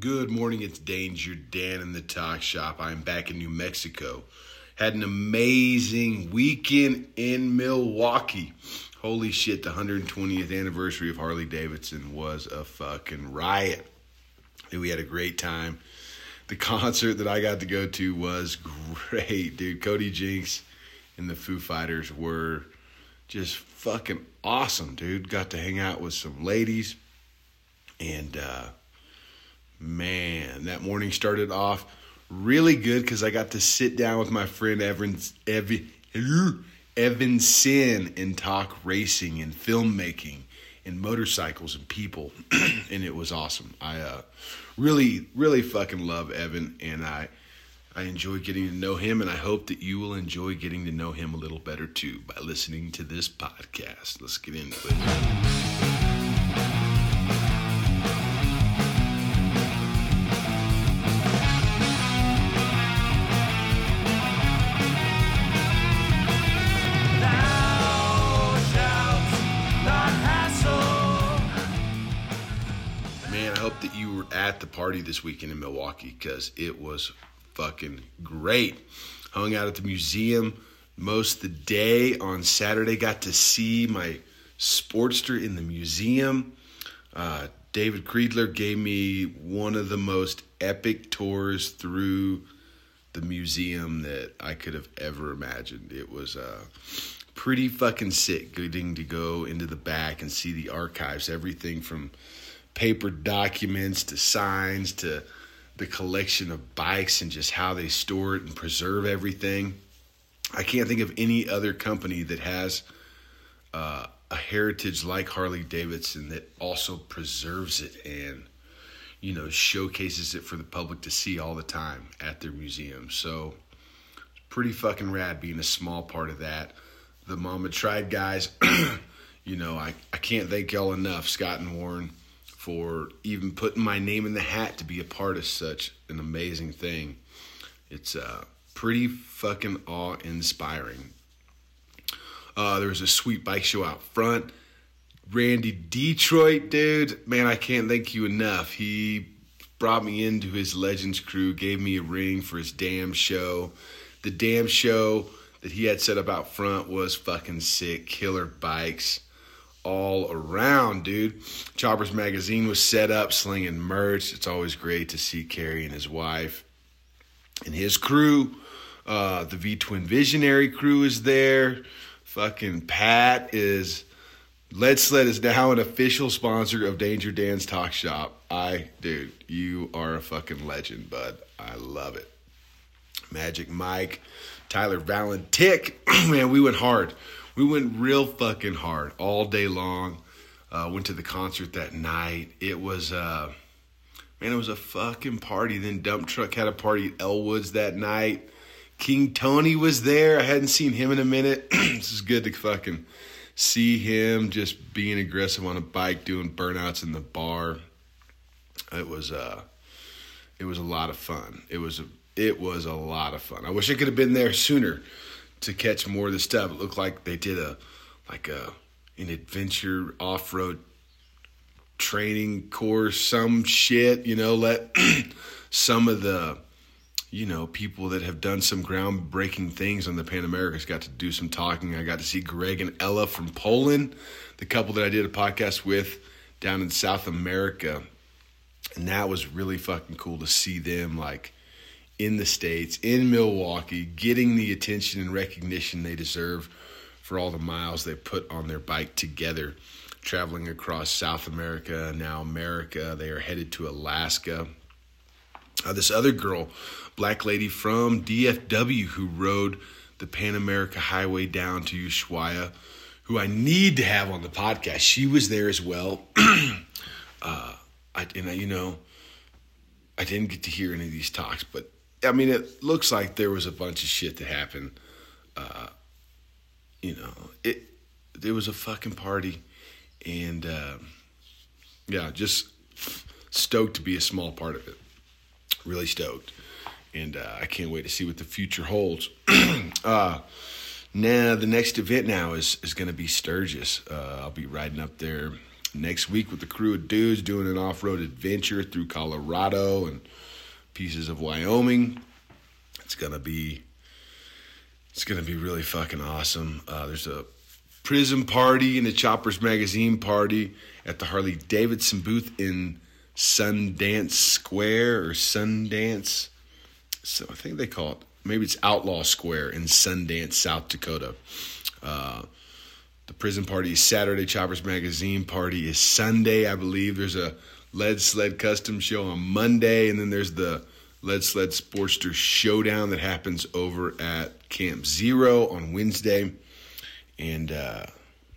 Good morning, it's Danger Dan in the talk shop. I'm back in New Mexico. Had an amazing weekend in Milwaukee. Holy shit, the 120th anniversary of Harley Davidson was a fucking riot. We had a great time. The concert that I got to go to was great, dude. Cody Jinks and the Foo Fighters were just fucking awesome, dude. Got to hang out with some ladies and uh man, that morning started off really good because I got to sit down with my friend Evans, Evan, Evan Senn and talk racing and filmmaking and motorcycles and people, and it was awesome. I uh, really, really fucking love Evan, and I. I enjoy getting to know him, and I hope that you will enjoy getting to know him a little better too by listening to this podcast. Let's get into it. Party this weekend in Milwaukee because it was fucking great. Hung out at the museum most of the day on Saturday. Got to see my Sportster in the museum. Uh, David Creedler gave me one of the most epic tours through the museum that I could have ever imagined. It was uh, pretty fucking sick getting to go into the back and see the archives, everything from paper documents to signs to the collection of bikes and just how they store it and preserve everything. I can't think of any other company that has uh, a heritage like Harley Davidson that also preserves it and you know showcases it for the public to see all the time at their museum. So pretty fucking rad being a small part of that. The Mama Tried guys, you know, I, I can't thank y'all enough, Scott and Warren for even putting my name in the hat to be a part of such an amazing thing. It's uh, pretty fucking awe inspiring. Uh, there was a sweet bike show out front. Randy Detroit, dude, man, I can't thank you enough. He brought me into his Legends crew, gave me a ring for his damn show. The damn show that he had set up out front was fucking sick. Killer bikes all around, dude. Choppers Magazine was set up, slinging merch. It's always great to see Kerry and his wife and his crew. Uh, the V Twin Visionary crew is there. Fucking Pat is. Lead Sled is now an official sponsor of Danger Dan's Talk Shop. I, dude, you are a fucking legend, bud. I love it. Magic Mike, Tyler Valentik, man, we went hard we went real fucking hard all day long. Uh, went to the concert that night. It was uh, man, it was a fucking party. Then Dump Truck had a party at Elwoods that night. King Tony was there. I hadn't seen him in a minute. this is good to fucking see him just being aggressive on a bike, doing burnouts in the bar. It was uh, it was a lot of fun. It was a it was a lot of fun. I wish I could have been there sooner to catch more of the stuff. It looked like they did a like a an adventure off road training course, some shit, you know, let some of the you know, people that have done some groundbreaking things on the Pan Americas got to do some talking. I got to see Greg and Ella from Poland, the couple that I did a podcast with down in South America. And that was really fucking cool to see them like in the States, in Milwaukee, getting the attention and recognition they deserve for all the miles they put on their bike together, traveling across South America, now America. They are headed to Alaska. Uh, this other girl, black lady from DFW, who rode the Pan America Highway down to Ushuaia, who I need to have on the podcast. She was there as well. uh, I, and I, you know, I didn't get to hear any of these talks, but I mean, it looks like there was a bunch of shit that happened. Uh, you know, it there was a fucking party, and uh, yeah, just stoked to be a small part of it. Really stoked, and uh, I can't wait to see what the future holds. uh, now, the next event now is is going to be Sturgis. Uh, I'll be riding up there next week with the crew of dudes doing an off road adventure through Colorado and pieces of Wyoming. It's gonna be it's gonna be really fucking awesome. Uh, there's a Prism party and a Choppers Magazine party at the Harley Davidson booth in Sundance Square or Sundance. So I think they call it maybe it's Outlaw Square in Sundance, South Dakota. Uh, the Prism party is Saturday. Choppers Magazine party is Sunday, I believe. There's a Lead Sled Custom show on Monday, and then there's the Lead Sled Sportster Showdown that happens over at Camp Zero on Wednesday. And, uh,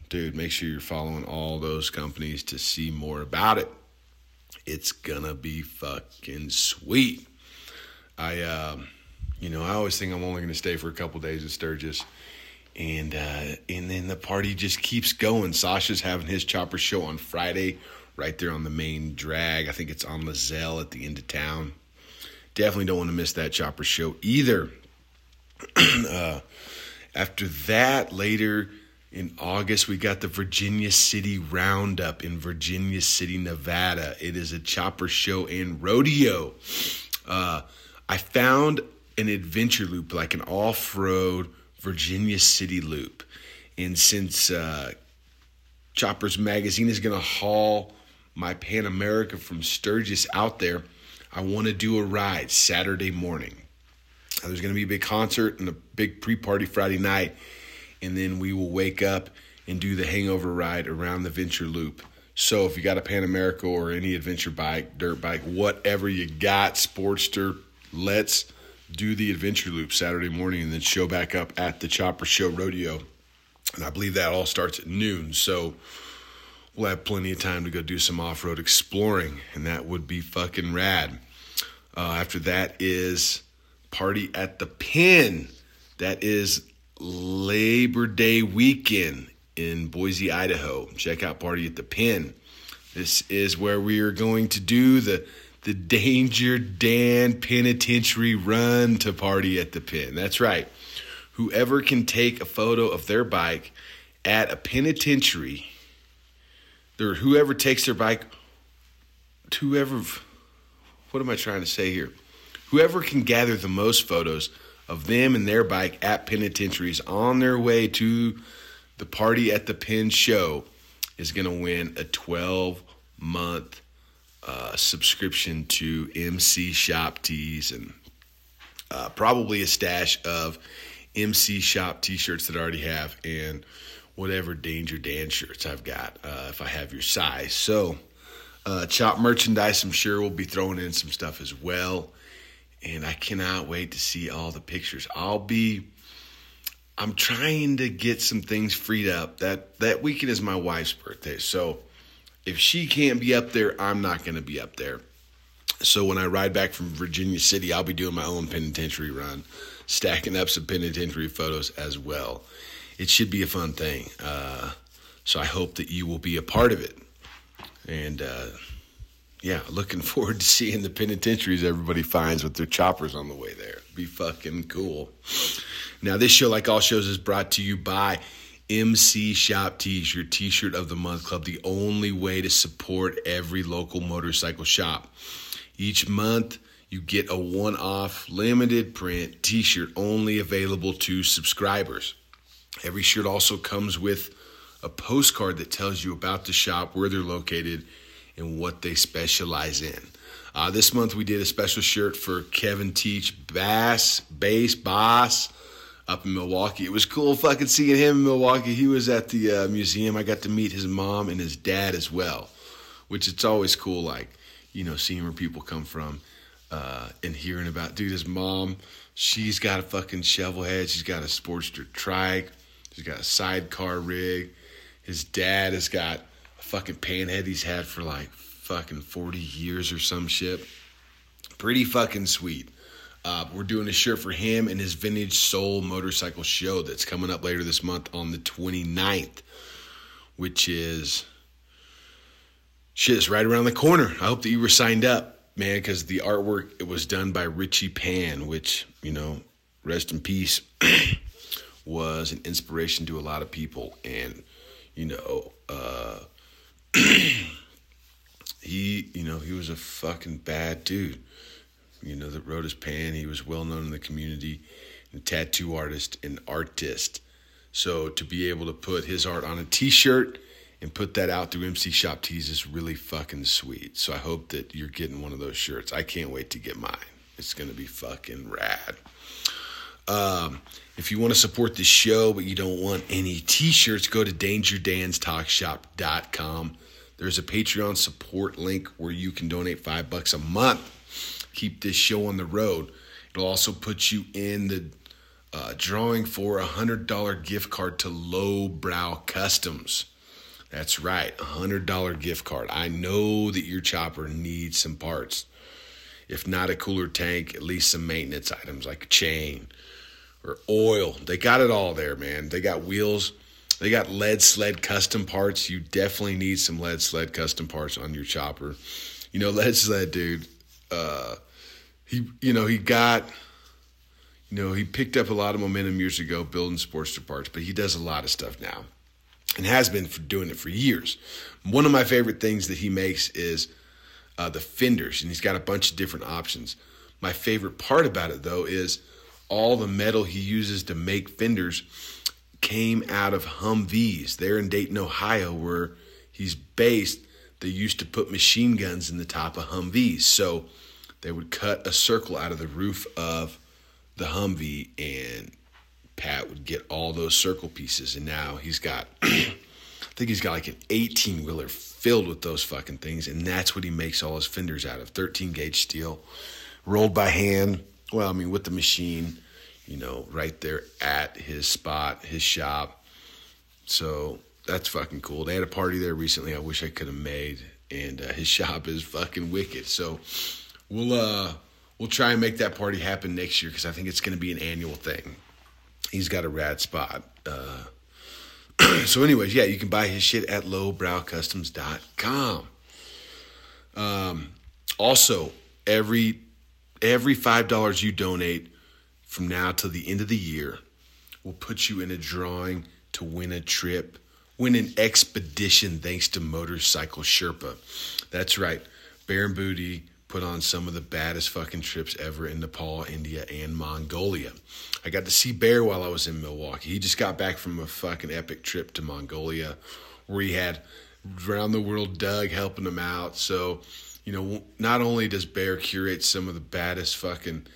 dude, make sure you're following all those companies to see more about it. It's gonna be fucking sweet. I, uh, you know, I always think I'm only gonna stay for a couple days at Sturgis, and uh, and then the party just keeps going. Sasha's having his chopper show on Friday, right there on the main drag. I think it's on Lazelle at the end of town. Definitely don't want to miss that chopper show either. uh, after that, later in August, we got the Virginia City Roundup in Virginia City, Nevada. It is a chopper show and rodeo. Uh, I found an adventure loop, like an off road Virginia City loop. And since uh, Choppers Magazine is going to haul my Pan America from Sturgis out there, I want to do a ride Saturday morning. There's going to be a big concert and a big pre party Friday night and then we will wake up and do the hangover ride around the Venture Loop. So if you got a Pan America or any adventure bike, dirt bike, whatever you got, Sportster, let's do the adventure loop Saturday morning and then show back up at the Chopper Show Rodeo. And I believe that all starts at noon. So we'll have plenty of time to go do some off road exploring, and that would be fucking rad. Uh, after that is Party at the Pen. That is Labor Day weekend in Boise, Idaho. Check out Party at the Pen. This is where we are going to do the the Danger Dan Penitentiary Run to Party at the Pen. That's right. Whoever can take a photo of their bike at a penitentiary, or whoever takes their bike, whoever, what am I trying to say here? Whoever can gather the most photos of them and their bike at penitentiaries on their way to the party at the pen show is going to win a 12 month uh, subscription to MC Shop Tees and uh, probably a stash of MC Shop t shirts that I already have and whatever Danger Dan shirts I've got uh, if I have your size. So, uh, Chop merchandise, I'm sure we'll be throwing in some stuff as well and I cannot wait to see all the pictures. I'll be I'm trying to get some things freed up. That that weekend is my wife's birthday. So if she can't be up there, I'm not going to be up there. So when I ride back from Virginia City, I'll be doing my own penitentiary run, stacking up some penitentiary photos as well. It should be a fun thing. Uh, so I hope that you will be a part of it. And uh, yeah, looking forward to seeing the penitentiaries everybody finds with their choppers on the way there. Be fucking cool. Now, this show, like all shows, is brought to you by MC Shop Tees, your t shirt of the month club, the only way to support every local motorcycle shop. Each month, you get a one off limited print t shirt only available to subscribers. Every shirt also comes with a postcard that tells you about the shop, where they're located, and what they specialize in. Uh, this month we did a special shirt for Kevin Teach Bass, Bass, Boss up in Milwaukee. It was cool fucking seeing him in Milwaukee. He was at the uh, museum. I got to meet his mom and his dad as well, which it's always cool, like, you know, seeing where people come from uh, and hearing about, dude, his mom, she's got a fucking shovel head. She's got a Sportster trike. She's got a sidecar rig. His dad has got a fucking panhead he's had for like fucking 40 years or some shit. Pretty fucking sweet. Uh, we're doing a shirt for him and his Vintage Soul motorcycle show that's coming up later this month on the 29th, which is shit, it's right around the corner. I hope that you were signed up, man, because the artwork it was done by Richie Pan, which, you know, rest in peace, was an inspiration to a lot of people. And, you know, uh, he, you know, he was a fucking bad dude. You know, that Richie Pan. He was well known in the community, tattoo artist and artist. So to be able to put his art on a T-shirt and put that out through MC Shop Tees is really fucking sweet. So I hope that you're getting one of those shirts. I can't wait to get mine. It's gonna be fucking rad. Um, if you want to support the show but you don't want any t-shirts, go to dangerdanstalkshop.com. There's a Patreon support link where you can donate five bucks a month. Keep this show on the road. It'll also put you in the uh, drawing for a hundred dollar gift card to Lowbrow Customs. That's right, a hundred dollar gift card. I know that your chopper needs some parts. If not a cooler tank, at least some maintenance items like a chain or oil. They got it all there, man. They got wheels. They got lead sled custom parts. You definitely need some lead sled custom parts on your chopper. You know, lead sled, dude. Uh, he, you know, he got, you know, he picked up a lot of momentum years ago building Sportster parts, but he does a lot of stuff now and has been for doing it for years. One of my favorite things that he makes is uh, the fenders, and he's got a bunch of different options. My favorite part about it, though, is all the metal he uses to make fenders came out of Humvees there in Dayton, Ohio, where he's based. They used to put machine guns in the top of Humvees. So they would cut a circle out of the roof of the Humvee and Pat would get all those circle pieces, and now he's got, I think he's got like an 18 wheeler filled with those fucking things, and that's what he makes all his fenders out of 13 gauge steel, rolled by hand. Well, I mean, with the machine, you know, right there at his spot, his shop. So that's fucking cool. They had a party there recently. I wish I could have made, and uh, his shop is fucking wicked. So we'll uh we'll try and make that party happen next year because I think it's going to be an annual thing he's got a rad spot. Uh, so, anyways, yeah, you can buy his shit at lowbrowcustoms.com. Um, also, every every five dollars you donate from now till the end of the year will put you in a drawing to win a trip, win an expedition thanks to Motorcycle Sherpa. That's right, Bear and Booty put on some of the baddest fucking trips ever in Nepal, India, and Mongolia. I got to see Bear while I was in Milwaukee. He just got back from a fucking epic trip to Mongolia where he had round the world Doug helping him out. So, you know, not only does Bear curate some of the baddest fucking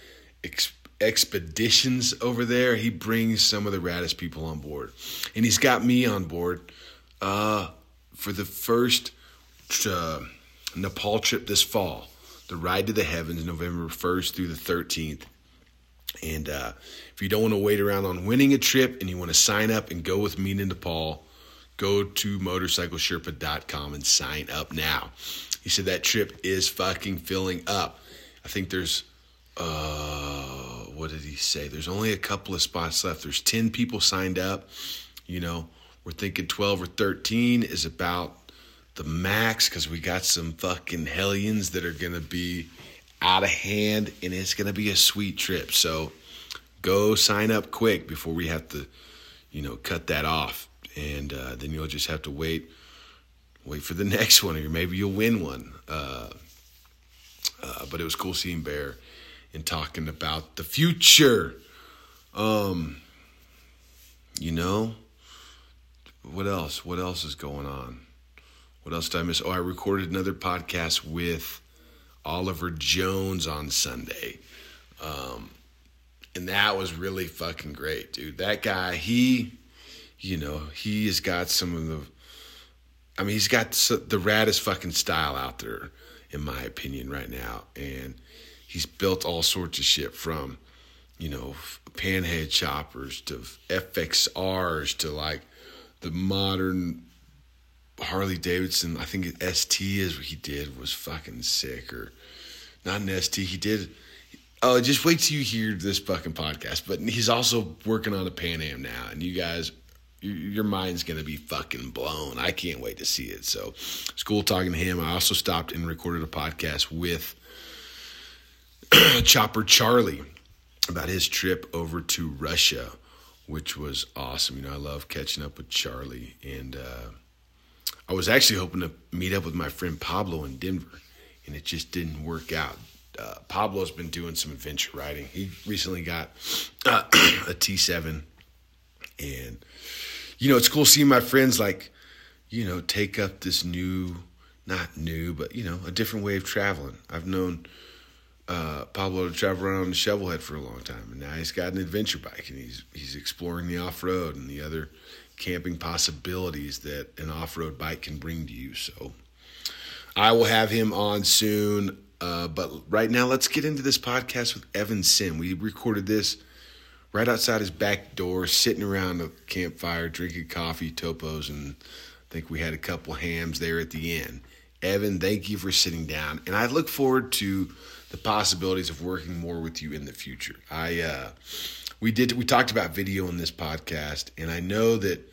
ex- expeditions over there, he brings some of the raddest people on board. And he's got me on board uh, for the first uh, Nepal trip this fall the Ride to the Heavens, November 1st through the 13th. And uh, if you don't want to wait around on winning a trip and you want to sign up and go with me to Nepal, go to motorcyclesherpa.com and sign up now. He said that trip is fucking filling up. I think there's, uh, what did he say? There's only a couple of spots left. There's 10 people signed up. You know, we're thinking 12 or 13 is about the max because we got some fucking hellions that are gonna be out of hand and it's gonna be a sweet trip. So go sign up quick before we have to, you know, cut that off, and uh, then you'll just have to wait, wait for the next one, or maybe you'll win one. Uh, uh, but it was cool seeing Bear and talking about the future. Um, you know, what else? What else is going on? What else did I miss? Oh, I recorded another podcast with Oliver Jones on Sunday. Um, and that was really fucking great, dude. That guy, he, you know, he has got some of the, I mean, he's got the raddest fucking style out there, in my opinion, right now. And he's built all sorts of shit from, you know, panhead choppers to FXRs to like the modern Harley Davidson, I think ST is what he did was fucking sick, or not an ST. He did. Oh, just wait till you hear this fucking podcast. But he's also working on a Pan Am now, and you guys, your mind's gonna be fucking blown. I can't wait to see it. So it's cool talking to him. I also stopped and recorded a podcast with Chopper Charlie about his trip over to Russia, which was awesome. You know, I love catching up with Charlie and. uh I was actually hoping to meet up with my friend Pablo in Denver, and it just didn't work out. Uh, Pablo's been doing some adventure riding. He recently got uh, a T7, and you know it's cool seeing my friends like, you know, take up this new, not new, but you know, a different way of traveling. I've known uh, Pablo to travel around on the Shovelhead for a long time, and now he's got an adventure bike, and he's he's exploring the off road and the other camping possibilities that an off road bike can bring to you. So I will have him on soon. Uh, but right now, let's get into this podcast with Evan Senn. We recorded this right outside his back door, sitting around a campfire, drinking coffee, topos, and I think we had a couple Hamm's there at the end. Evan, thank you for sitting down, and I look forward to the possibilities of working more with you in the future. I uh, we did we talked about video in this podcast, and I know that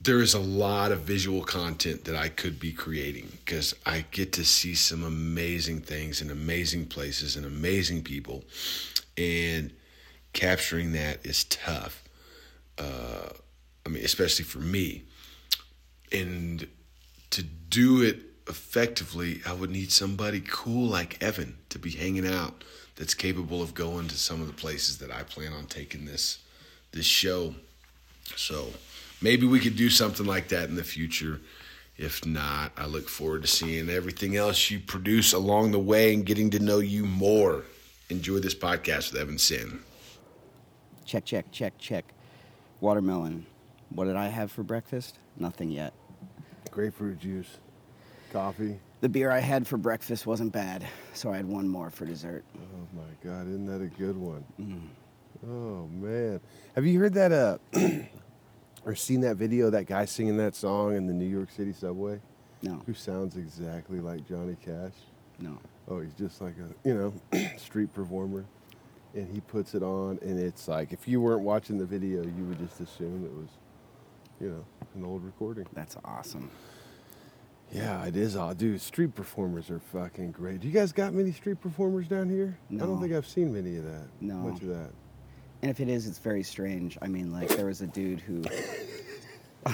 there is a lot of visual content that I could be creating because I get to see some amazing things and amazing places and amazing people, and capturing that is tough. Uh, I mean, especially for me, and to do it effectively, I would need somebody cool like Evan to be hanging out that's capable of going to some of the places that I plan on taking this this show. So maybe we could do something like that in the future. If not, I look forward to seeing everything else you produce along the way and getting to know you more. Enjoy this podcast with Evan Senn. Check, check, check, check. Watermelon. What did I have for breakfast? Nothing yet. Grapefruit juice, coffee. The beer I had for breakfast wasn't bad, so I had one more for dessert. Oh my God, isn't that a good one? Oh man, have you heard that? Uh, or seen that video? That guy singing that song in the New York City subway, No, who sounds exactly like Johnny Cash. no. Oh, he's just like a you know street performer, and he puts it on, and it's like if you weren't watching the video, you would just assume it was, you know, an old recording. That's awesome. Yeah, it is odd, dude. Street performers are fucking great. Do you guys got many street performers down here? No. I don't think I've seen many of that. No. much of that. And if it is, it's very strange. I mean, like, there was a dude who.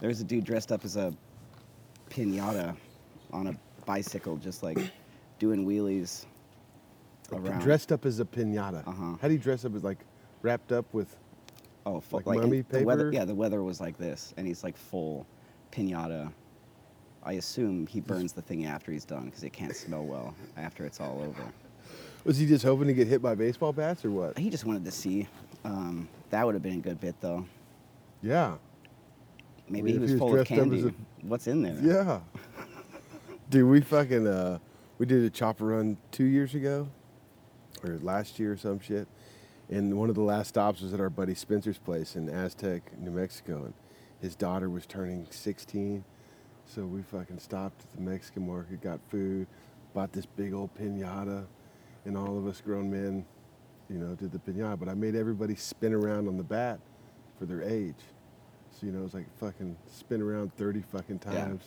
there was a dude dressed up as a pinata on a bicycle, just like doing wheelies around. Dressed up as a pinata. Uh-huh. How do you dress up as like wrapped up with? Oh, full, Like like, mummy and the weather. paper? Yeah, the weather was like this, and he's like full pinata. I assume he burns the thing after he's done because it can't smell well after it's all over. Was he just hoping to get hit by baseball bats or what? He just wanted to see. Um, that would have been a good bit, though. Yeah. Maybe he was he was full of dressed up as candy. What's in there? Yeah. Dude, we fucking uh we did a chopper run two years ago. Or last year or some shit. And one of the last stops was at our buddy Spencer's place in Aztec, New Mexico. And his daughter was turning 16. So we fucking stopped at the Mexican market, got food, bought this big old pinata, and all of us grown men, you know, did the pinata. But I made everybody spin around on the bat for their age. So, you know, it was like fucking spin around 30 fucking times. Yeah. times.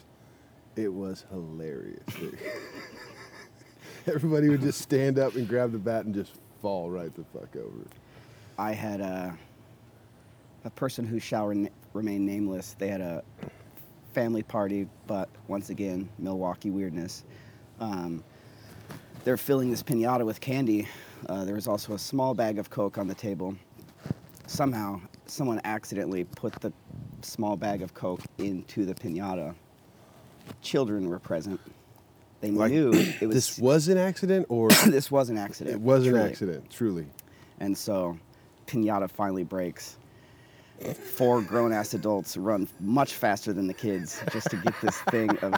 It was hilarious. everybody would just stand up and grab the bat and just fall right the fuck over. I had a, a person who shall re- remain nameless. They had a family party, but once again, Milwaukee weirdness. Um, they're filling this pinata with candy. Uh, there was also a small bag of Coke on the table. Somehow, someone accidentally put the small bag of Coke into the pinata. Children were present. They Like, knew it was. this was an accident or this was an accident. it was an accident, truly. And so, pinata finally breaks. Four grown ass adults run much faster than the kids just to get this thing of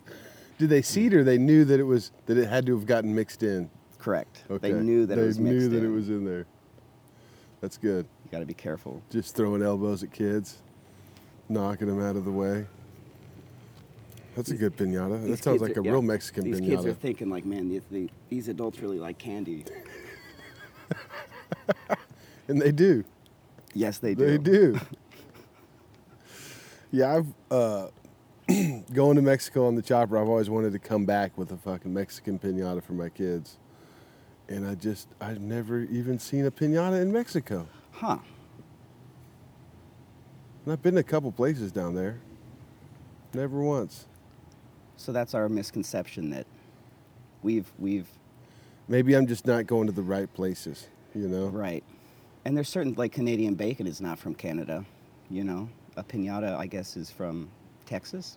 Did they see it or they knew that it was that it had to have gotten mixed in? correct. Okay. They knew that they it was mixed knew that in. it was in there. That's good. You got to be careful. Just throwing elbows at kids, knocking them out of the way. That's a good pinata. That sounds like are- a yeah, real Mexican These pinata. kids are thinking like, man, these, the, these adults really like candy. and they do. Yes, they do. They do. yeah, I've uh, going to Mexico on the chopper. I've always wanted to come back with a fucking Mexican pinata for my kids, and I just I've never even seen a pinata in Mexico. Huh? And I've been to a couple places down there. Never once. So that's our misconception that we've we've Maybe I'm just not going to the right places. You know. right. And there's certain like Canadian bacon is not from Canada, you know. A pinata, I guess, is from Texas,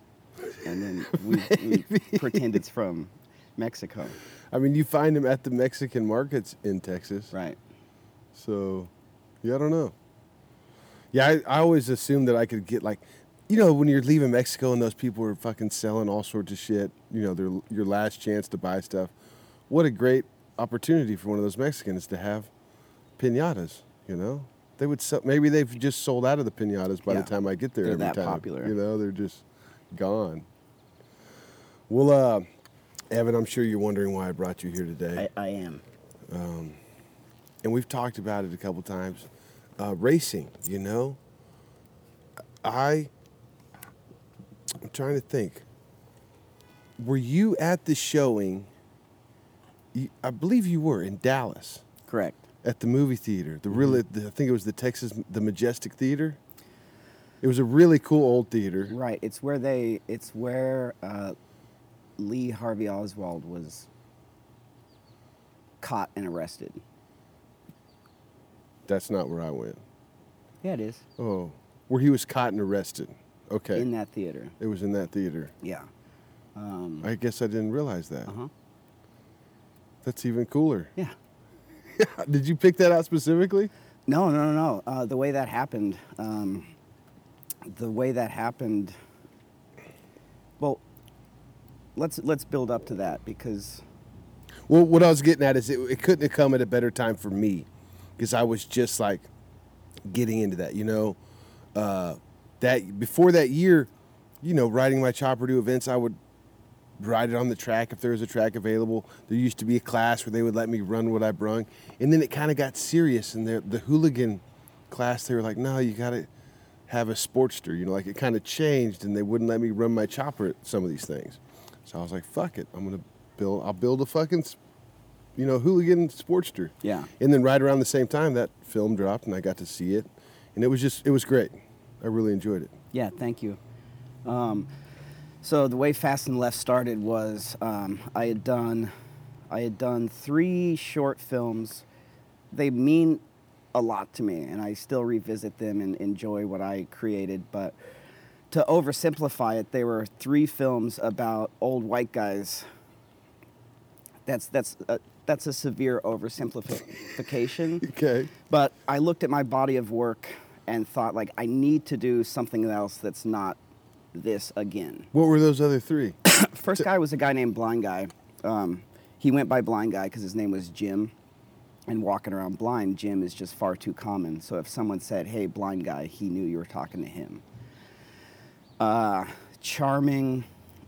and then we, we pretend it's from Mexico. I mean, you find them at the Mexican markets in Texas. Right. So, yeah, I don't know. Yeah, I, I always assumed that I could get like, you know, when you're leaving Mexico and those people are fucking selling all sorts of shit. You know, they're your last chance to buy stuff. What a great opportunity for one of those Mexicans to have pinatas. You know, they would sell, maybe they've just sold out of the pinatas by Yeah. the time I get there. They're every that time. popular. You know, they're just gone. Well, uh, Evan, I'm sure you're wondering why I brought you here today I, I am. and we've talked about it a couple times. Uh, racing, you know, I. I'm trying to think. Were you at the showing? You, I believe you were in Dallas Correct. at the movie theater. The really, the, I think it was the Texas, the Majestic Theater. It was a really cool old theater. Right. It's where they. It's where uh, Lee Harvey Oswald was caught and arrested. That's not where I went. Yeah, it is. Oh, where he was caught and arrested. Okay, In that theater. it was in that theater. Yeah. Um, I guess I didn't realize that. uh huh. That's even cooler. Yeah. Did you pick that out specifically? No, no, no, no. Uh, the way that happened, um, the way that happened. Well, let's let's build up to that because Well, what I was getting at is it, it couldn't have come at a better time for me because I was just like getting into that, you know. Uh, that before that year, you know, riding my chopper to events, I would ride it on the track if there was a track available. There used to be a class where they would let me run what I brung, and then it kind of got serious. And the the hooligan class, they were like, "No, you got to have a Sportster." You know, like it kind of changed, and they wouldn't let me run my chopper at some of these things. So I was like, "Fuck it, I'm gonna build. I'll build a fucking, you know, hooligan Sportster." Yeah. And then right around the same time, that film dropped, and I got to see it, and it was just it was great. I really enjoyed it. yeah, thank you. Um, so the way Fast and Left started was um, I had done I had done three short films. They mean a lot to me, and I still revisit them and enjoy what I created. But to oversimplify it, they were three films about old white guys. That's that's a, that's a severe oversimplification. Okay. But I looked at my body of work and thought like I need to do something else that's not this again. What were those other three? First guy was a guy named Blind Guy. Um, he went by Blind Guy because his name was Jim. And walking around blind, Jim is just far too common. So if someone said, "Hey, blind guy," he knew you were talking to him. Uh, charming,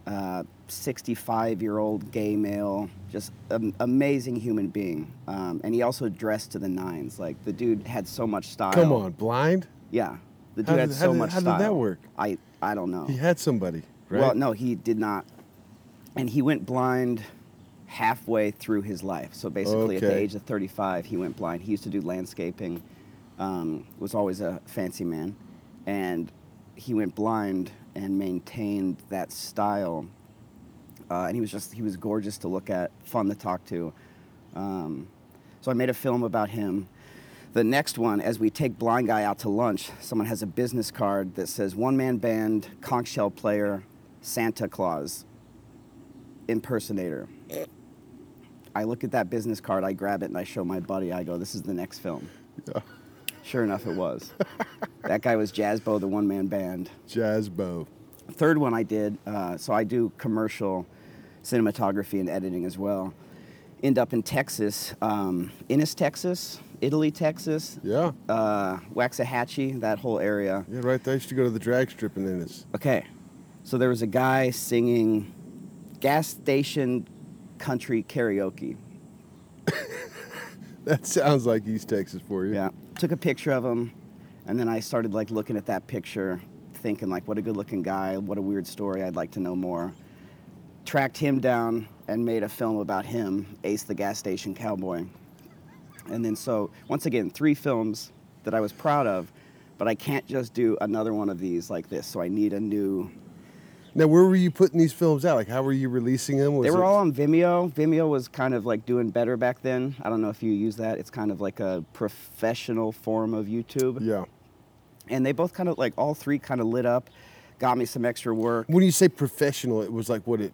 uh, 65-year-old gay male, just an amazing human being. Um, and he also dressed to the nines. Like the dude had so much style. Come on, blind. Yeah, the dude How had so how did- much how did that work? I I don't know. He had somebody, right? Well, no, he did not. And he went blind halfway through his life. So basically, at the age of 35, he went blind. He used to do landscaping, um, was always a fancy man. And he went blind and maintained that style. Uh, and he was just, he was gorgeous to look at, fun to talk to. Um, so I made a film about him. The next one, as we take Blind Guy out to lunch, someone has a business card that says one man band, conch shell player, Santa Claus, impersonator. I look at that business card, I grab it, and I show my buddy. I go, This is the next film. Yeah. Sure enough, it was. that guy was Jazzbo, the one man band. Jazzbo. Third one I did, uh, so I do commercial cinematography and editing as well. End up in Texas, um, Ennis, Texas, Italy, Texas, Yeah. uh, Waxahachie, that whole area. Yeah, right there. I used to go to the drag strip in Ennis. Okay, so there was a guy singing gas station country karaoke. That sounds like East Texas for you. Yeah, took a picture of him, and then I started like looking at that picture, thinking like, what a good-looking guy, what a weird story. I'd like to know more. Tracked him down and made a film about him, Ace the Gas Station Cowboy. And then so once again, three films that I was proud of, but I can't just do another one of these like this. So I need a new, Now, where were you putting these films out? Like, how were you releasing them? Was They were it- all on Vimeo. Vimeo was kind of like doing better back then. I don't know if you use that. It's kind of like a professional form of YouTube. Yeah. And they both kind of like all three kind of lit up, got me some extra work. When you say professional, it was like what it.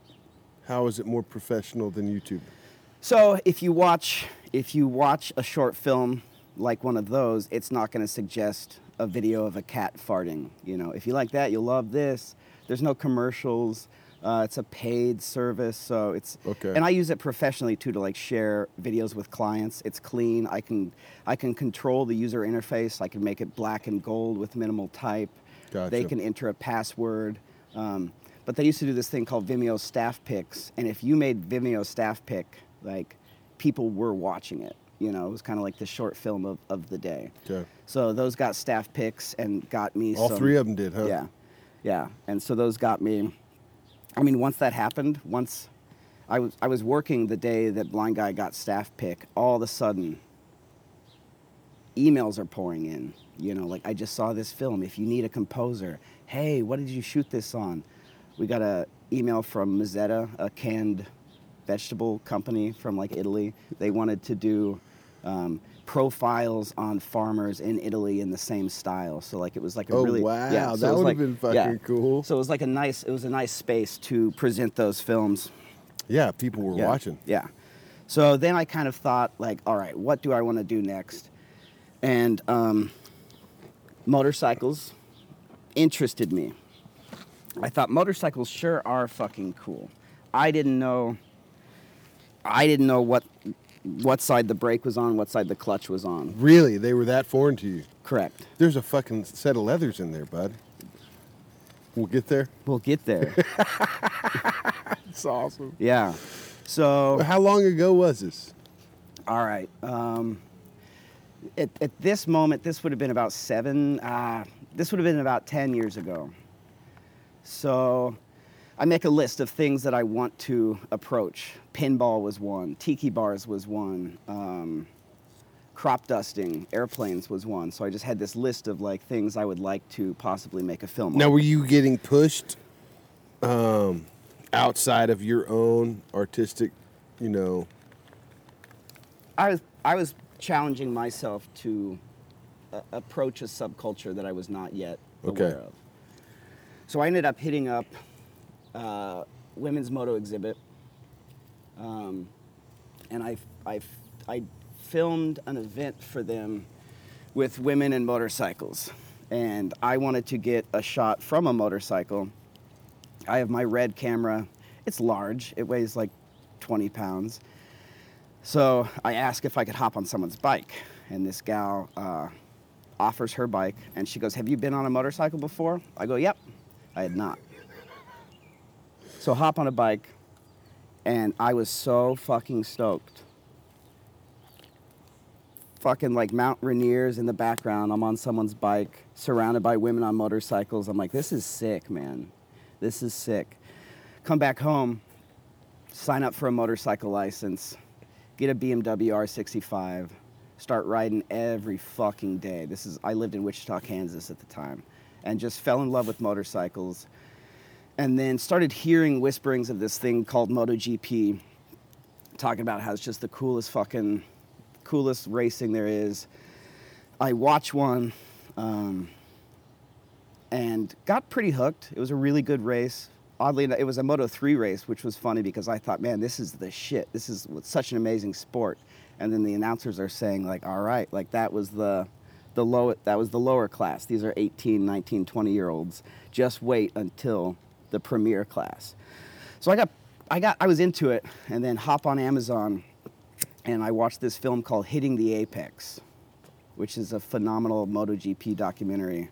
How is it more professional than YouTube? So if you watch if you watch a short film like one of those, it's not going to suggest a video of a cat farting. You know, if you like that, you'll love this. There's no commercials. Uh, it's a paid service, so it's Okay. And I use it professionally too to like share videos with clients. It's clean. I can I can control the user interface. I can make it black and gold with minimal type. They can enter a password. Um, but they used to do this thing called Vimeo staff picks, and if you made Vimeo staff pick, like people were watching it. You know, it was kind of like the short film of, of the day. Okay. So those got staff picks and got me. All some- three of them did, huh? Yeah, yeah. And so those got me. I mean, once that happened, once I was I was working the day that Blind Guy got staff pick, all of a sudden emails are pouring in. You know, like I just saw this film. If you need a composer, hey, what did you shoot this on? We got a email from Mazzetta, a canned vegetable company from like Italy. They wanted to do um, profiles on farmers in Italy in the same style. So like it was like a Oh, really wow. yeah, so That would've like- been fucking yeah. cool. So it was like a nice it was a nice space to present those films. Yeah, people were Yeah. watching. Yeah. So then I kind of thought, like, all right, what do I want to do next? And um, motorcycles interested me. I thought motorcycles sure are fucking cool. I didn't know. I didn't know what what side the brake was on, what side the clutch was on. Really, they were that foreign to you. Correct. There's a fucking set of leathers in there, bud. We'll get there. We'll get there. It's awesome. yeah. So How long ago was this? All right. Um, at, at this moment, this would have been about seven, uh, this would have been about 10 years ago. So I make a list of things that I want to approach. Pinball was one, tiki bars was one, um, crop dusting, airplanes was one. So I just had this list of like things I would like to possibly make a film Now, on. were you getting pushed um, outside of your own artistic, you know? I was I was challenging myself to uh, approach a subculture that I was not yet Okay. aware of. So I ended up hitting up uh, women's moto exhibit, um, and I I I filmed an event for them with women and motorcycles, and I wanted to get a shot from a motorcycle. I have my red camera. It's large. It weighs like 20 pounds. So I ask if I could hop on someone's bike, and this gal uh, offers her bike, and she goes, "Have you been on a motorcycle before?" I go, "Yep." I had not. So hop on a bike, and I was so fucking stoked. Fucking like Mount Rainier's in the background. I'm on someone's bike, surrounded by women on motorcycles. I'm like, this is sick, man. This is sick. Come back home, sign up for a motorcycle license, get a BMW R65, start riding every fucking day. This is I lived in Wichita, Kansas at the time, and just fell in love with motorcycles. And then started hearing whisperings of this thing called MotoGP, talking about how it's just the coolest fucking, coolest racing there is. I watched one, um, and got pretty hooked. It was a really good race. Oddly enough, it was a Moto 3 race, which was funny because I thought, man, this is the shit. This is such an amazing sport. And then the announcers are saying, like, all right, like that was the the low that was the lower class. These are 18, 19, 20 year olds. Just wait until the premier class. So I got I got I was into it and then hop on Amazon and I watched this film called Hitting the Apex, which is a phenomenal MotoGP documentary.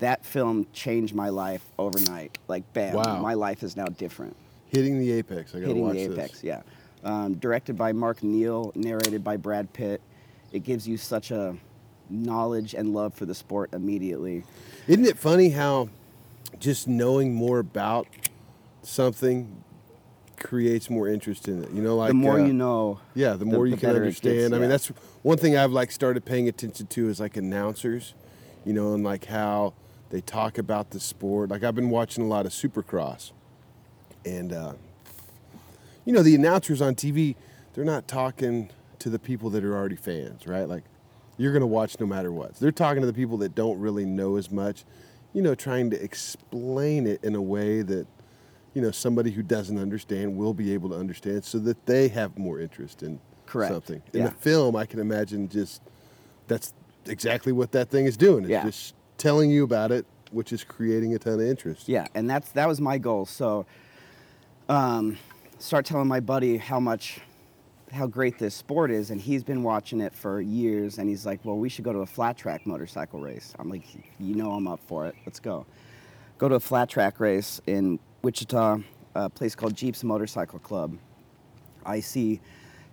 That film changed my life overnight. Like, bam, Wow. my life is now different. Hitting the apex. I gotta Hitting watch the this. Apex, yeah. Um, directed by Mark Neale, narrated by Brad Pitt. It gives you such a knowledge and love for the sport immediately. Isn't it funny how just knowing more about something creates more interest in it? You know, like the more uh, you know, Yeah, the more you can better it gets, understand. I mean, that's one thing I've like started paying attention to is like announcers, you know, and like how They talk about the sport. Like I've been watching a lot of Supercross, and uh, you know the announcers on TV, they're not talking to the people that are already fans, right? Like you're gonna watch no matter what. They're talking to the people that don't really know as much, you know, trying to explain it in a way that you know somebody who doesn't understand will be able to understand, so that they have more interest in Correct. something. In Yeah. the film, I can imagine just that's exactly what that thing is doing. It's Yeah. just telling you about it, which is creating a ton of interest. Yeah, and that's that was my goal. So, um, start telling my buddy how much, how great this sport is, and he's been watching it for years. And he's like, "Well, we should go to a flat track motorcycle race." I'm like, "You know, I'm up for it. Let's go." Go to a flat track race in Wichita, a place called Jeeps Motorcycle Club. I see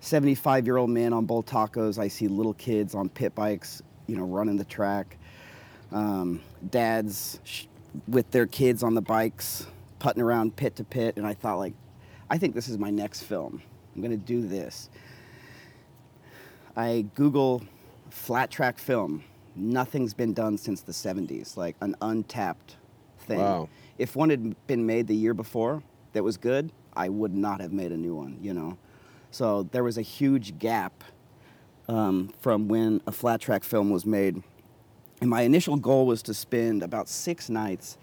75 year old men on Bultacos. I see little kids on pit bikes, you know, running the track. Um, dads sh- with their kids on the bikes, putting around pit to pit. And I thought, like, I think this is my next film. I'm going to do this. I Google flat track film. Nothing's been done since the 70s, like an untapped thing. Wow. If one had been made the year before that was good, I would not have made a new one, you know? So there was a huge gap um, from when a flat track film was made. And my initial goal was to spend about six nights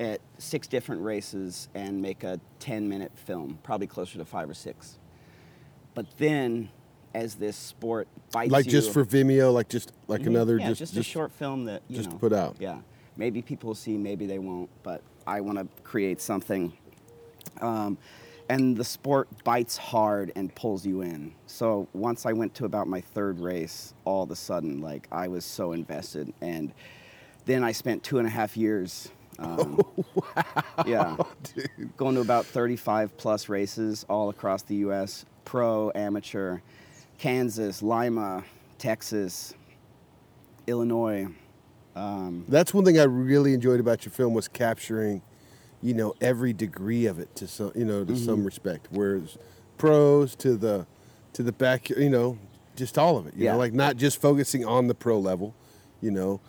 at six different races and make a 10 minute film, probably closer to five or six. But then, as this sport bites Like you, just for Vimeo, like just like Mhm. another yeah, just, just, a short film that you just know, to put out. Yeah, maybe people will see, maybe they won't, but I want to create something. Um, and the sport bites hard and pulls you in. So once I went to about my third race, all of a sudden, like I was so invested, and then I spent two and a half years. Um, Yeah, going to about 35 plus races all across the U.S. Pro, amateur, Kansas, Lima, Texas, Illinois. Um, That's one thing I really enjoyed about your film was capturing, you know, every degree of it to some, you know, to Mm-hmm. some respect. Whereas pros to the, to the back, you know, just all of it. You Yeah. know, like not just focusing on the pro level, you know,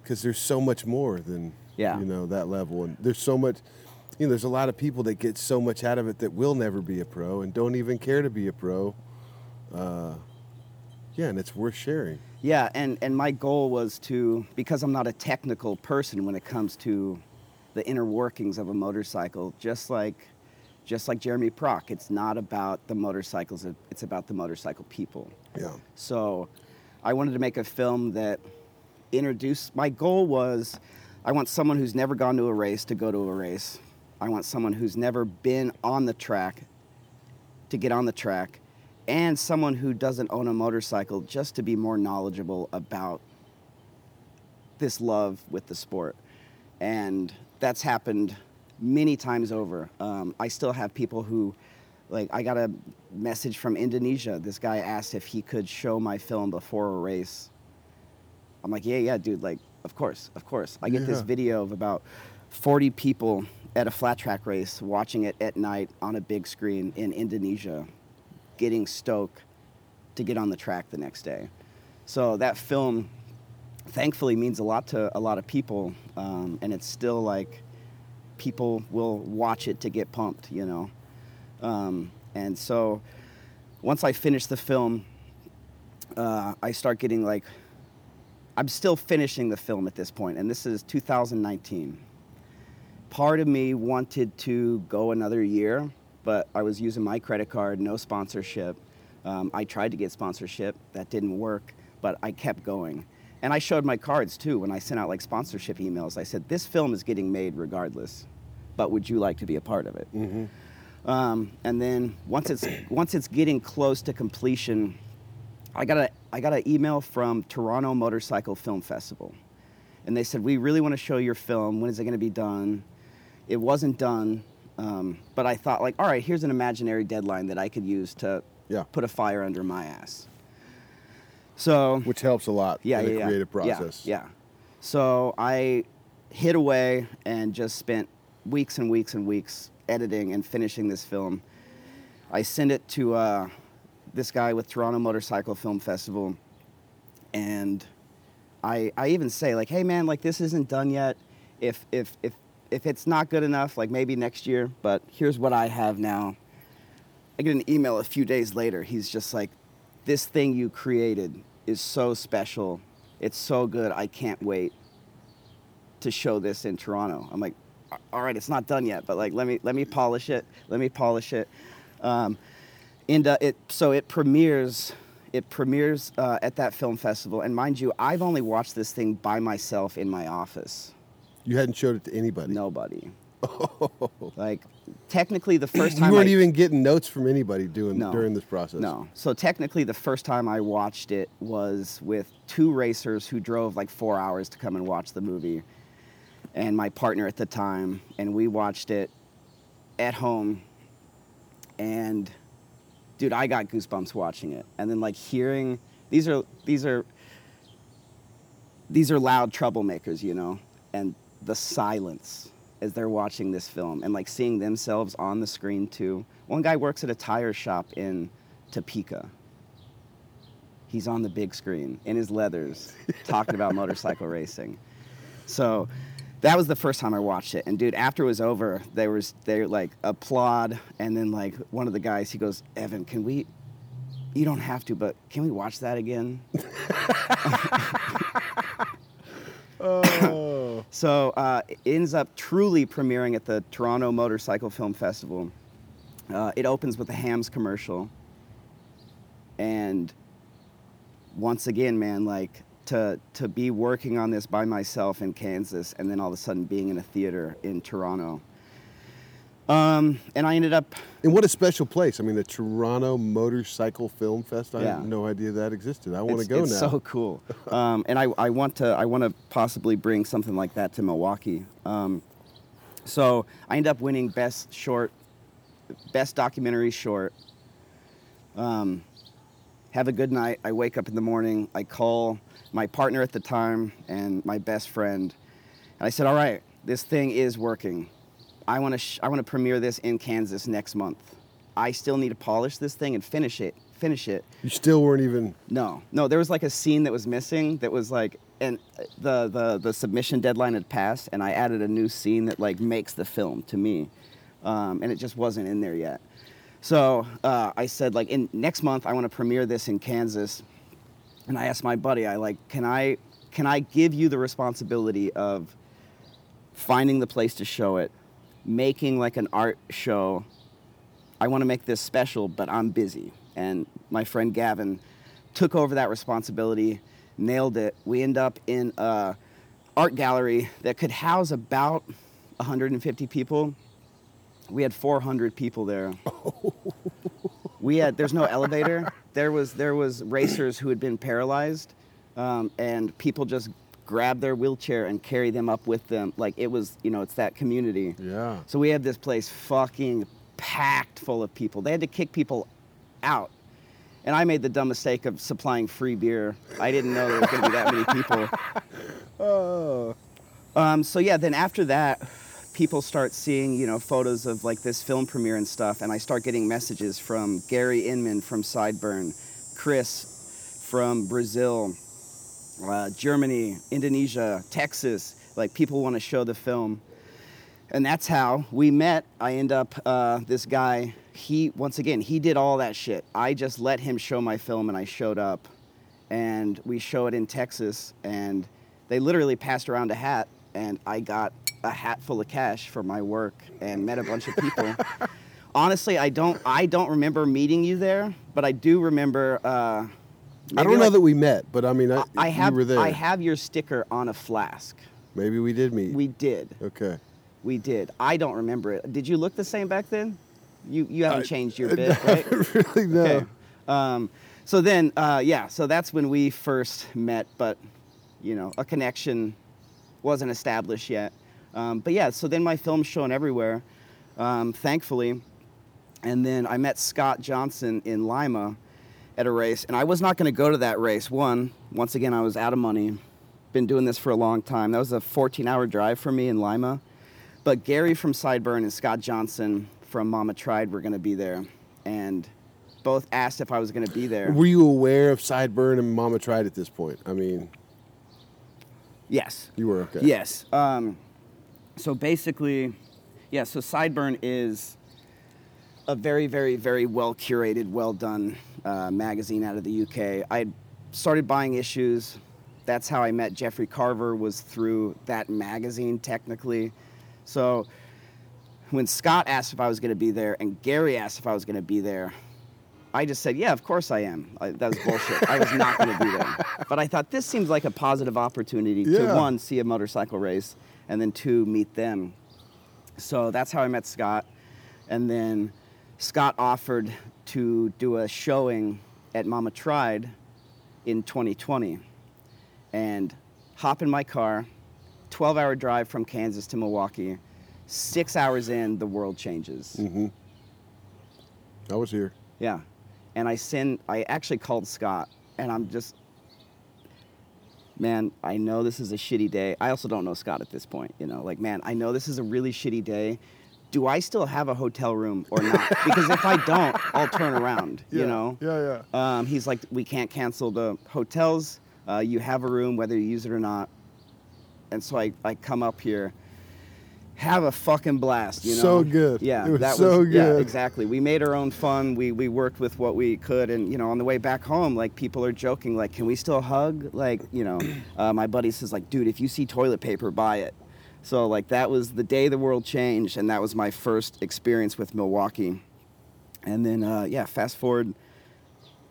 because there's so much more than, Yeah. you know, that level, and there's so much. You know, there's a lot of people that get so much out of it that will never be a pro and don't even care to be a pro. Uh, yeah, and it's worth sharing. Yeah, and, and my goal was to, because I'm not a technical person when it comes to the inner workings of a motorcycle, just like, just like Jeremy Prach, it's not about the motorcycles, it- it's about the motorcycle people. Yeah. So I wanted to make a film that introduced, my goal was I want someone who's never gone to a race to go to a race. I want someone who's never been on the track to get on the track, and someone who doesn't own a motorcycle just to be more knowledgeable about this love with the sport. And that's happened many times over. Um, I still have people who, like, I got a message from Indonesia. This guy asked if he could show my film before a race. I'm like, yeah, yeah, dude, like, of course, of course. I get this video of about 40 people at a flat track race watching it at night on a big screen in Indonesia, getting stoked to get on the track the next day. So that film, thankfully, means a lot to a lot of people, um, and it's still like people will watch it to get pumped, you know. Um, and so once I finish the film, uh, I start getting like, I'm still finishing the film at this point, and this is 2019. Part of me wanted to go another year, but I was using my credit card, no sponsorship. Um, I tried to get sponsorship, that didn't work, but I kept going. And I showed my cards too when I sent out like sponsorship emails. I said, This film is getting made regardless, but would you like to be a part of it? Um, and then once it's once it's getting close to completion, I got a I got an email from Toronto Motorcycle Film Festival, and they said we really want to show your film. When is it going to be done? It wasn't done, um, but I thought like, all right, here's an imaginary deadline that I could use to Yeah. put a fire under my ass. So Which helps a lot yeah, in yeah, the yeah. creative Yeah, process. Yeah, So I hid away and just spent weeks and weeks and weeks editing and finishing this film. I sent it to uh, this guy with Toronto Motorcycle Film Festival, and I I even say like, hey man, like this isn't done yet. if if if if it's not good enough, like maybe next year. But here's what I have now. I get an email a few days later. He's just like, "This thing you created is so special. It's so good. I can't wait to show this in Toronto." I'm like, "All right, it's not done yet, but like let me let me polish it. Let me polish it." Um, and uh, it so it premieres it premieres uh, at that film festival and mind you i've only watched this thing by myself in my office You hadn't showed it to anybody. nobody Oh. like technically the first time you weren't I, even getting notes from anybody doing No. during this process. no so technically the first time i watched it was with two racers who drove like four hours to come and watch the movie and my partner at the time and we watched it at home and dude i got goosebumps watching it and then like hearing these are these are these are loud troublemakers you know and the silence as they're watching this film and like seeing themselves on the screen too one guy works at a tire shop in topeka he's on the big screen in his leathers talking about motorcycle racing so that was the first time I watched it. And dude, after it was over, there was they like applaud, and then like one of the guys, he goes, "Evan, can we? You don't have to, but can we watch that again?" Oh. So uh, it ends up truly premiering at the Toronto Motorcycle Film Festival. Uh, it opens with a Hamm's commercial, and once again, man, like to to be working on this by myself in Kansas, and then all of a sudden being in a theater in Toronto. Um, and I ended up and what a special place. I mean, the Toronto Motorcycle Film Fest. I Yeah. had no idea that existed. I want to it's, go it's now. so cool. Um, and I, I want to I want to possibly bring something like that to Milwaukee. Um, so I end up winning best short, best documentary short. Um, have a good night. I wake up in the morning. I call my partner at the time and my best friend, and I said, "All right, this thing is working. I want to sh- I want to premiere this in Kansas next month. I still need to polish this thing and finish it. Finish it." you still weren't even. No, no. There was like a scene that was missing. That was like, and the the the submission deadline had passed, and I added a new scene that like makes the film to me, um, and it just wasn't in there yet. So uh, I said like, in next month I want to premiere this in Kansas, and I asked my buddy, I like, can I can I give you the responsibility of finding the place to show it, making like an art show I want to make this special, but I'm busy. And my friend Gavin took over that responsibility, nailed it. We end up in a art gallery that could house about 150 people. We had 400 people there. we had there's no elevator. There was there was racers who had been paralyzed, um, and people just grab their wheelchair and carry them up with them. Like it was, you know, it's that community. Yeah. So we had this place fucking packed full of people. They had to kick people out. And I made the dumb mistake of supplying free beer. I didn't know there was going to be that many people. Oh. Um, so yeah, then after that, people start seeing, you know, photos of like this film premiere and stuff, and I start getting messages from Gary Inman from Sideburn, Chris from Brazil, uh, Germany, Indonesia, Texas. Like people want to show the film, and that's how we met. I end up uh, this guy. He once again he did all that shit. I just let him show my film, and I showed up, and we show it in Texas, and they literally passed around a hat, and I got a hat full of cash for my work, and met a bunch of people. Honestly, I don't I don't remember meeting you there, but I do remember. Uh, I don't know that we met, but I mean, I, I have you were there. I have your sticker on a flask. Maybe we did meet. We did. okay. We did. I don't remember it. Did you look the same back then? You you haven't I- changed your bit, right? really, no. Okay. Um, so then, uh, yeah. So that's when we first met, but you know, a connection wasn't established yet. Um, but yeah. So then my film's shown everywhere, um, thankfully. And then I met Scott Johnson in Lima at a race, and I was not going to go to that race. One, once again, I was out of money. Been doing this for a long time. That was a 14-hour drive for me in Lima. But Gary from Sideburn and Scott Johnson from Mama Tried were going to be there, and both asked if I was going to be there. Were you aware of Sideburn and Mama Tried at this point? I mean, Yes. you were okay. Yes. Um, so basically, yeah. So Sideburn is a very, very, very well curated, well done uh, magazine out of the UK. I started buying issues. That's how I met Jeffrey Carver. Was through that magazine, technically. So when Scott asked if I was going to be there and Gary asked if I was going to be there, I just said, "Yeah, of course I am." I, that was bullshit. I was not going to be there, but I thought this seems like a positive opportunity Yeah. to one see a motorcycle race, and then two meet them. So that's how I met Scott, and then Scott offered to do a showing at Mama Tried in 2020, and hop in my car, 12-hour drive from Kansas to Milwaukee. Six hours in, the world changes. Mm-hmm. I was here. Yeah. And I send I actually called Scott and I'm just man, I know this is a shitty day. I also don't know Scott at this point, you know. Like, man, I know this is a really shitty day. Do I still have a hotel room or not? because if I don't, I'll turn around, you know. Yeah, yeah. Um, he's like, we can't cancel the hotels. Uh, you have a room, whether you use it or not. And so I, I come up here, have a fucking blast, you know. So good. Yeah, It was that so was yeah, exactly. We made our own fun. We we worked with what we could, and you know, on the way back home, like people are joking, like, can we still hug? Like, you know, uh, my buddy says, like, dude, if you see toilet paper, buy it. So like that was the day the world changed, and that was my first experience with Milwaukee. And then uh, yeah, fast forward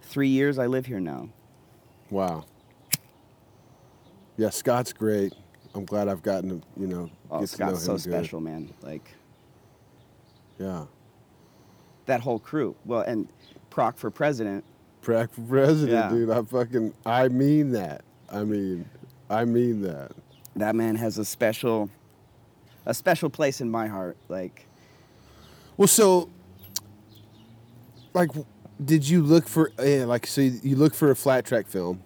three years, I live here now. Wow. Yeah, Scott's great. I'm glad I've gotten to, you know, Oh, get to know him Scott's so good. special, man. Like Yeah. that whole crew. Well, and Prach for president. Prach for president, Yeah. dude. I fucking, I mean that. I mean, I mean that. That man has a special, a special place in my heart. Like, Well, so, like, did you look for, yeah, like, so you look for a flat track film?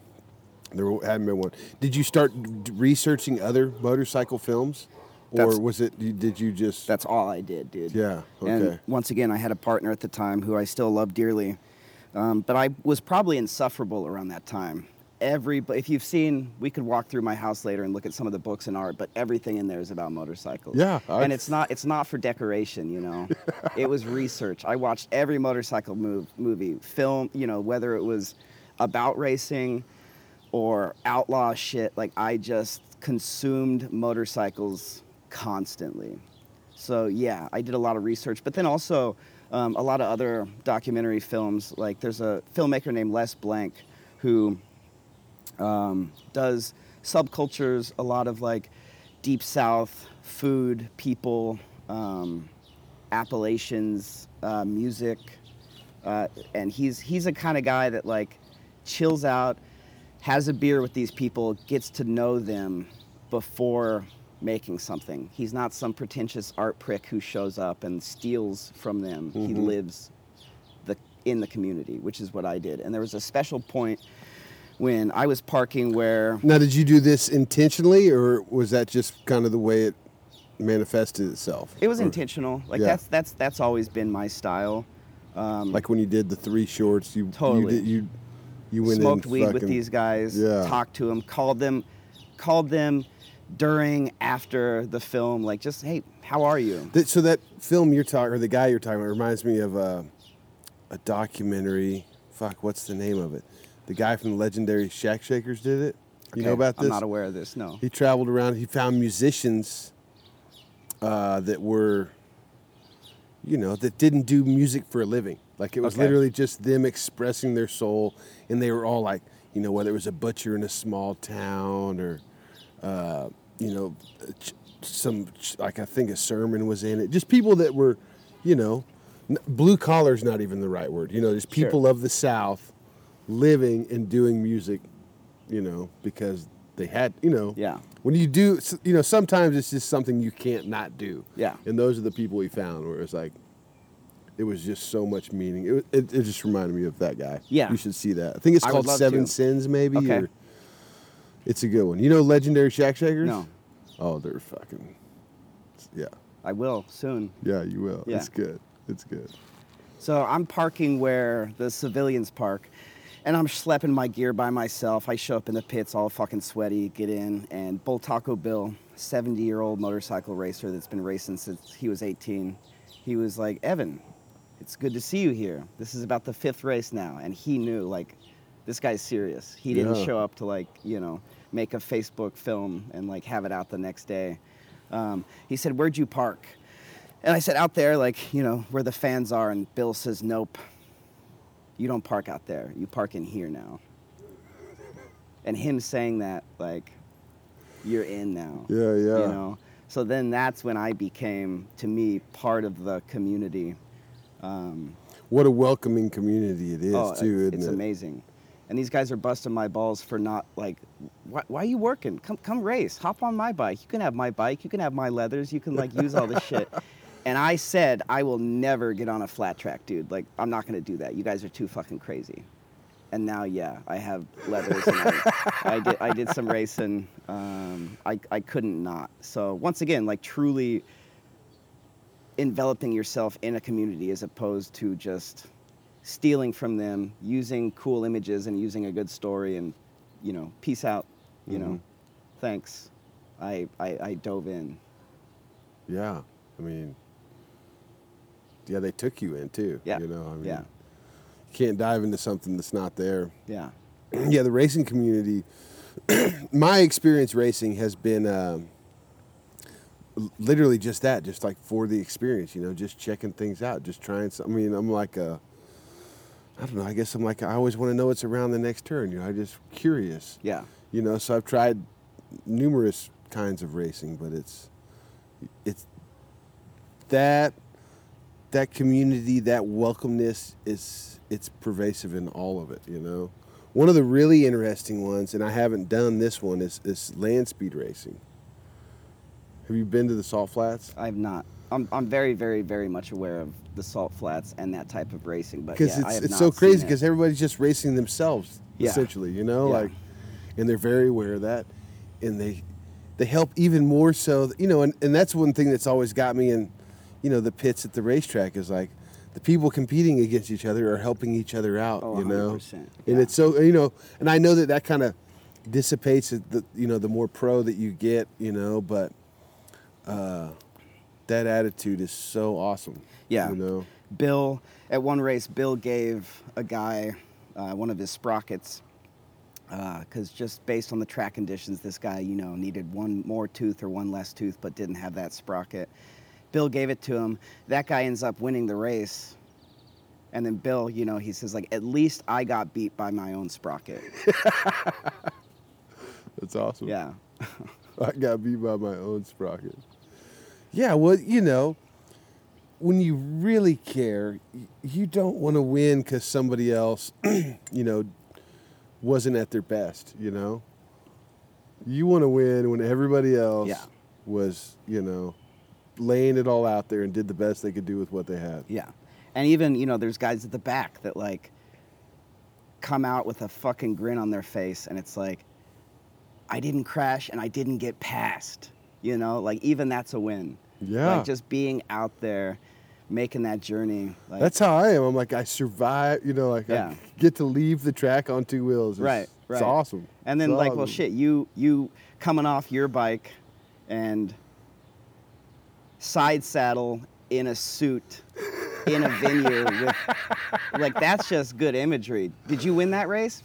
There hadn't been one. Did you start researching other motorcycle films, or That's- was it? Did you just? that's all I did, dude. yeah. Okay. And once again, I had a partner at the time who I still love dearly, um, but I was probably insufferable around that time. Every, if you've seen, we could walk through my house later and look at some of the books and art, but everything in there is about motorcycles. Yeah, I- and it's not, it's not for decoration, you know. it was research. I watched every motorcycle move, movie, film, you know, whether it was about racing or outlaw shit. Like I just consumed motorcycles constantly. So yeah, I did a lot of research, but then also um, a lot of other documentary films. Like there's a filmmaker named Les Blank who um, does subcultures, a lot of like deep south food, people, um, Appalachians, uh, music, uh, and he's he's a kind of guy that like chills out, has a beer with these people, gets to know them before making something. He's not some pretentious art prick who shows up and steals from them. He lives the in the community, which is what I did. And there was a special point when I was parking where Now, did you do this intentionally, or was that just kind of the way it manifested itself? it was Or- intentional. Like Yeah. that's that's that's always been my style. Um, Like when you did the three shorts, you Totally. you did, you you went smoked weed with these guys, Yeah. talked to them, called them, called them during, after the film, like just hey, how are you? That, so that film you're talking, or the guy you're talking about, reminds me of a, a documentary. Fuck, what's the name of it? The guy from the legendary Shack Shakers did it. You know about this? I'm not aware of this. No. He traveled around. He found musicians uh, that were, you know, that didn't do music for a living. Like it was Okay. literally just them expressing their soul, and they were all like, you know, whether it was a butcher in a small town or, uh, you know, some like I think a sermon was in it. Just people that were, you know, blue collar is not even the right word. You know, just Sure. people of the South living and doing music, you know, because they had, you know, Yeah. when you do, you know, sometimes it's just something you can't not do. Yeah. And those are the people we found where it's like, it was just so much meaning. It, it, it just reminded me of that guy. Yeah. You should see that. I think it's called Seven to. Sins, maybe. Okay. Or, it's a good one. You know Legendary Shack Shakers? No. Oh, they're fucking. Yeah. I will soon. Yeah, you will. Yeah. It's good. It's good. So I'm parking where the civilians park, and I'm schlepping my gear by myself. I show up in the pits all fucking sweaty, get in, and Bultaco Bill, 70 year old motorcycle racer that's been racing since he was 18, he was like, Evan, it's good to see you here. This is about the fifth race now. And he knew, like, this guy's serious. He didn't Yeah. show up to, like, you know, make a Facebook film and, like, have it out the next day. Um, he said, Where'd you park? And I said, Out there, like, you know, where the fans are. And Bill says, Nope. You don't park out there. You park in here now. And him saying that, like, you're in now. Yeah, yeah. You know? So then that's when I became, to me, part of the community. Um, What a welcoming community it is oh, too, it's, it's it? amazing. And these guys are busting my balls for not like, why, why are you working? Come, come race. Hop on my bike. You can have my bike. You can have my leathers. You can like use all this shit. And I said, I will never get on a flat track, dude. Like, I'm not gonna do that. You guys are too fucking crazy. And now, yeah, I have leathers. And I, I did, I did some racing. Um, I, I couldn't not. So once again, like truly enveloping yourself in a community as opposed to just stealing from them, using cool images and using a good story and, you know, peace out, you know, Mhm. thanks. I, I, I dove in. Yeah, I mean, yeah, they took you in too. Yeah, you know, I mean, yeah. you can't dive into something that's not there. Yeah. yeah, the racing community. my experience racing has been l- literally just that, just like for the experience. You know, just checking things out, just trying. Some, I mean, I'm like a. I don't know. I guess I'm like I always want to know what's around the next turn. You know, I'm just curious. Yeah. You know, so I've tried numerous kinds of racing, but it's it's that that community, that welcomeness is it's pervasive in all of it. You know, one of the really interesting ones, and I haven't done this one, is is land speed racing. Have you been to the Salt Flats? I've not. I'm, I'm very, very, very much aware of the salt flats and that type of racing, but Because yeah, I it's it's so crazy because everybody's just racing themselves Yeah. essentially. You know, Yeah. like, and they're very aware of that, and they they help even more so. You know, and, and that's one thing that's always got me in, you know, the pits at the racetrack is like. The people competing against each other are helping each other out, Oh, you know, 100%, and yeah. it's so you know, and I know that that kind of dissipates the you know the more pro that you get, you know, but uh, that attitude is so awesome. Yeah. you know, Bill, at one race, Bill gave a guy uh, one of his sprockets because just based on the track conditions, this guy, you know, needed one more tooth or one less tooth, but didn't have that sprocket. Bill gave it to him. That guy ends up winning the race. And then Bill, you know, he says like, at least I got beat by my own sprocket. that's awesome. yeah. I got beat by my own sprocket. Yeah, well, you know, when you really care, you don't want to win because somebody else, you know, wasn't at their best. You know, you want to win when everybody else Yeah. was, you know, laying it all out there and did the best they could do with what they had. Yeah. And even, you know, there's guys at the back that like come out with a fucking grin on their face and it's like I didn't crash and I didn't get past. You know, like even that's a win. Yeah. Like just being out there making that journey. Like That's how I am. I'm like I survive. You know, like Yeah. I get to leave the track on two wheels. It's, Right, It's awesome. and then It's like, well shit, you you coming off your bike and side saddle in a suit in a venue with like that's just good imagery. Did you win that race?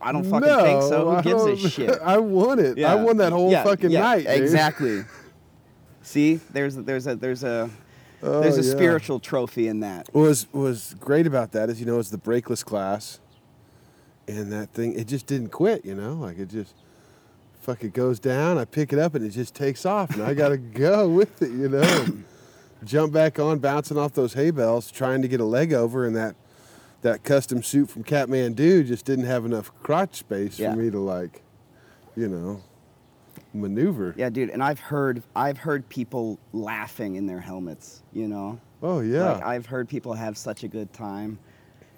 I don't fucking think so. I Who gives a shit? I won it. I won that whole Yeah, fucking yeah, night. dude. Exactly. See, there's there's a there's a Oh, there's a yeah. spiritual trophy in that. What was was great about that is you know it's the brakeless class, and that thing it just didn't quit. You know, like it just fucking goes down. I pick it up and it just takes off, and I gotta go with it. You know, jump back on, bouncing off those hay bales, trying to get a leg over, and that that custom suit from Catmandu just didn't have enough crotch space Yeah. for me to like, you know, maneuver. Yeah, dude. And I've heard I've heard people laughing in their helmets. You know. Oh yeah. Like I've heard people have such a good time.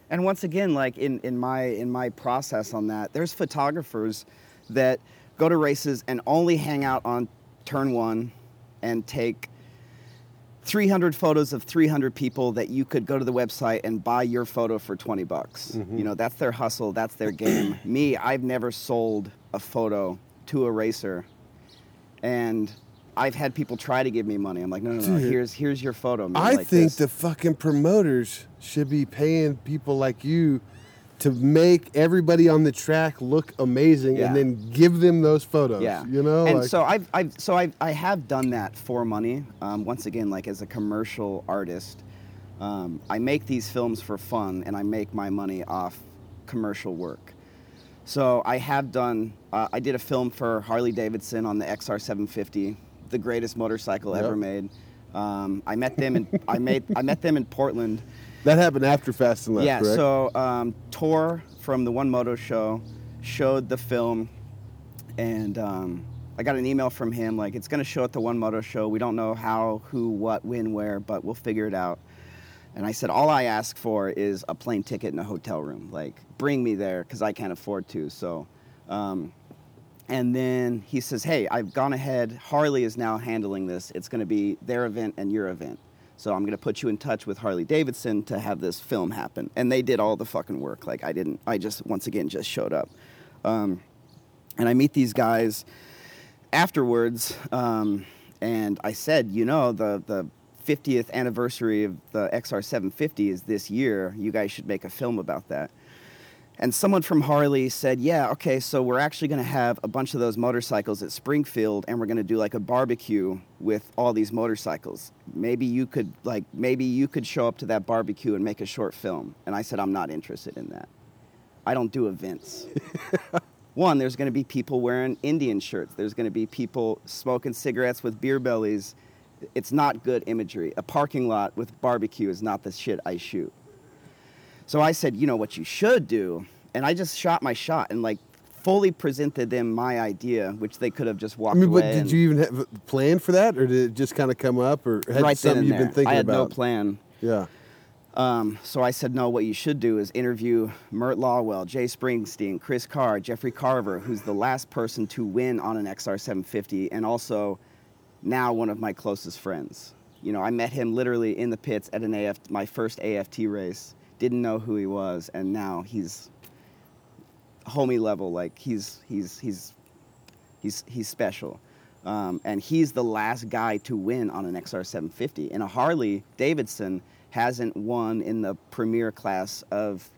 And once again, like in, in my in my process on that, there's photographers that go to races and only hang out on turn one and take 300 photos of 300 people that you could go to the website and buy your photo for 20 bucks. Mm-hmm. You know, that's their hustle, that's their game. Me, I've never sold a photo to a racer. And I've had people try to give me money. I'm like, no, no, no. Dude. Here's here's your photo. Man, I like think this. the fucking promoters should be paying people like you to make everybody on the track look amazing Yeah. and then give them those photos. Yeah, You know? and like- so I've, I've so I I have done that for money. Um, once again, like as a commercial artist, um, I make these films for fun, and I make my money off commercial work. So I have done. Uh, I did a film for Harley Davidson on the XR 750, the greatest motorcycle Yep. ever made. Um, I met them in I made I met them in Portland. That happened after Fast and Left, Yeah, correct? so um, Thor from the One Moto Show showed the film, and um, I got an email from him like, it's going to show at the One Moto Show. We don't know how, who, what, when, where, but we'll figure it out. And I said, all I ask for is a plane ticket and a hotel room. Like, bring me there because I can't afford to. So, um, and then he says, hey, I've gone ahead. Harley is now handling this. It's going to be their event and your event. So I'm to put you in touch with Harley Davidson to have this film happen. And they did all the fucking work. Like, I didn't, I just, once again, just showed up. Um, and I meet these guys afterwards, um, and I said, you know, the the 50th anniversary of the XR 750 is this year. You guys should make a film about that. And someone from Harley said, yeah, okay, so we're actually going to have a bunch of those motorcycles at Springfield, and we're going to do like a barbecue with all these motorcycles. Maybe you could like maybe you could show up to that barbecue and make a short film. And I said, I'm not interested in that. I don't do events. One, there's going to be people wearing Indian shirts. There's going to be people smoking cigarettes with beer bellies. It's not good imagery. A parking lot with barbecue is not the shit I shoot. So I said, you know what you should do? And I just shot my shot and like fully presented them my idea, which they could have just walked I mean, away. but did you even have a plan for that, or did it just kind of come up, or had right something you've been thinking about? I had about? no plan. Yeah. Um, so I said, no, what you should do is interview Mert Lawwill, Jay Springsteen, Chris Carr, Jeffrey Carver, who's the last person to win on an XR 750 and also now one of my closest friends. You know, I met him literally in the pits at an AF, my first AFT race, didn't know who he was, and now he's homie level. Like he's, he's, he's, he's, he's special. Um, and he's the last guy to win on an XR 750. And a Harley Davidson hasn't won in the premier class of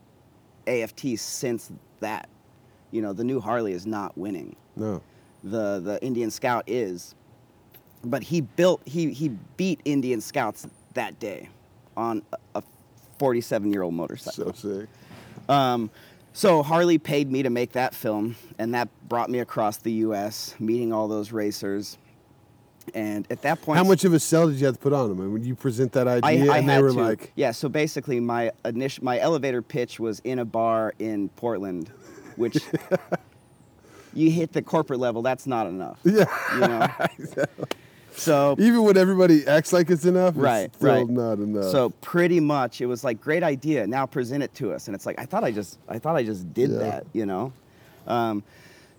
AFT since that. You know, the new Harley is not winning. No. The the Indian Scout is. But he built he he beat Indian Scouts that day on 47 year old motorcycle. So sick. Um, so Harley paid me to make that film, and that brought me across the U.S., meeting all those racers. And at that point, How much of a sell did you have to put on them? And when you present that idea, I and had they were to. like, yeah. So basically, my initial my elevator pitch was in a bar in Portland, which you hit the corporate level. That's not enough. yeah. You know. so Even when everybody acts like it's enough, right, it's still right. not enough. So pretty much, it was like great idea. Now present it to us, and it's like I thought I just I thought I just did Yeah. that, you know. Um,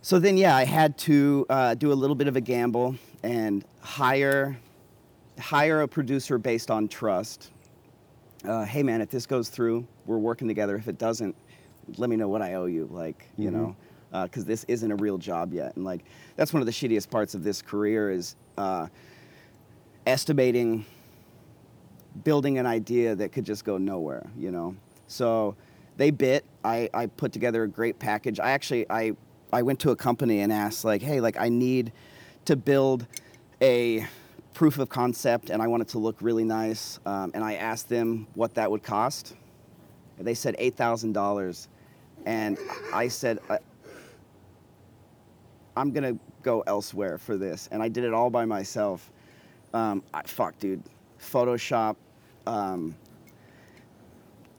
so then, yeah, I had to uh, do a little bit of a gamble and hire hire a producer based on trust. Uh, hey, man, if this goes through, we're working together. If it doesn't, let me know what I owe you. Like, you know, because this isn't a real job yet. And like, that's one of the shittiest parts of this career is uh, estimating building an idea that could just go nowhere, you know. So they bit. I, I put together a great package. I actually I I went to a company and asked like, hey, like I need to build a proof of concept and I want it to look really nice. Um, and I asked them what that would cost. They said eight thousand dollars, and I said. I, I'm gonna go elsewhere for this, and I did it all by myself. Um, I, fuck, dude, Photoshop, um,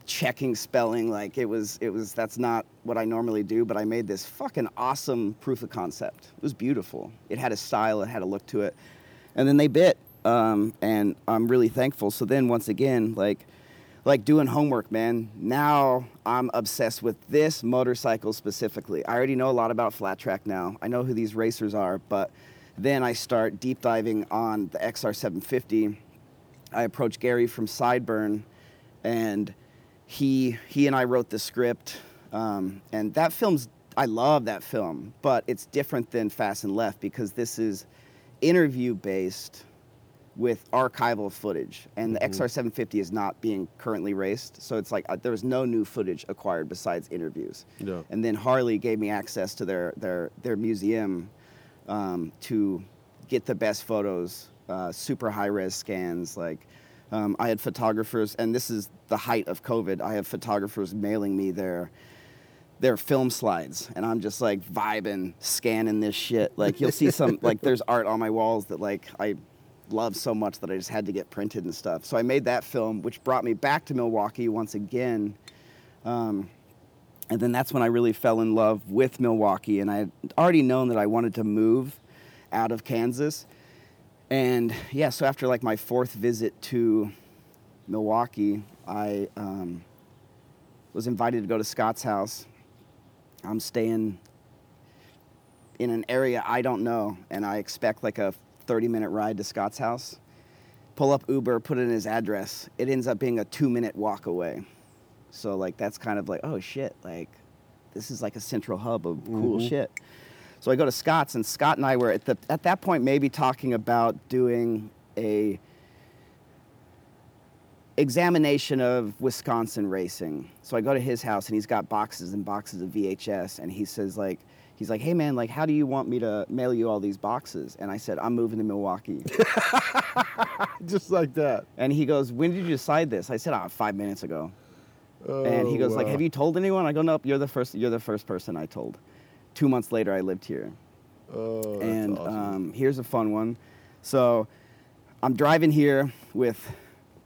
checking spelling, like it was, it was. That's not what I normally do, but I made this fucking awesome proof of concept. It was beautiful. It had a style, it had a look to it, and then they bit, um, and I'm really thankful. So then, once again, like like doing homework, man. Now I'm obsessed with this motorcycle specifically. I already know a lot about flat track now. I know who these racers are, but then I start deep diving on the XR750 I approached Gary from Sideburn, and he he and I wrote the script. Um, and that film's I love that film, but it's different than Fast and Left because this is interview based with archival footage, and the XR750 is not being currently raced, so it's like uh, there was no new footage acquired besides interviews. Yeah. And then Harley gave me access to their their their museum um, to get the best photos, uh, super high res scans. Like um, I had photographers, and this is the height of COVID. I have photographers mailing me their their film slides, and I'm just like vibing, scanning this shit. Like you'll see some like there's art on my walls that like I love so much that I just had to get printed and stuff. So I made that film, which brought me back to Milwaukee once again. Um, and then that's when I really fell in love with Milwaukee, and I had already known that I wanted to move out of Kansas. And yeah, so after like my fourth visit to Milwaukee, I um, was invited to go to Scott's house. I'm staying in an area I don't know, and I expect like a 30 minute ride to Scott's house. Pull up Uber, put in his address. It ends up being a two minute walk away. So like that's kind of like oh shit, like this is like a central hub of cool Mhm. shit. So I go to Scott's, and Scott and I were at the at that point maybe talking about doing a examination of Wisconsin racing. So I go to his house, and he's got boxes and boxes of VHS, and he says like. He's like, hey man, like, how do you want me to mail you all these boxes? And I said, I'm moving to Milwaukee. Just like that. and he goes, when did you decide this? I said, ah, five minutes ago. And he Oh, goes like, "Have you told anyone?" I go, "Nope. You're the first. You're the first person I told." Two months later, I lived here, Oh, and awesome. um, here's a fun one. So, I'm driving here with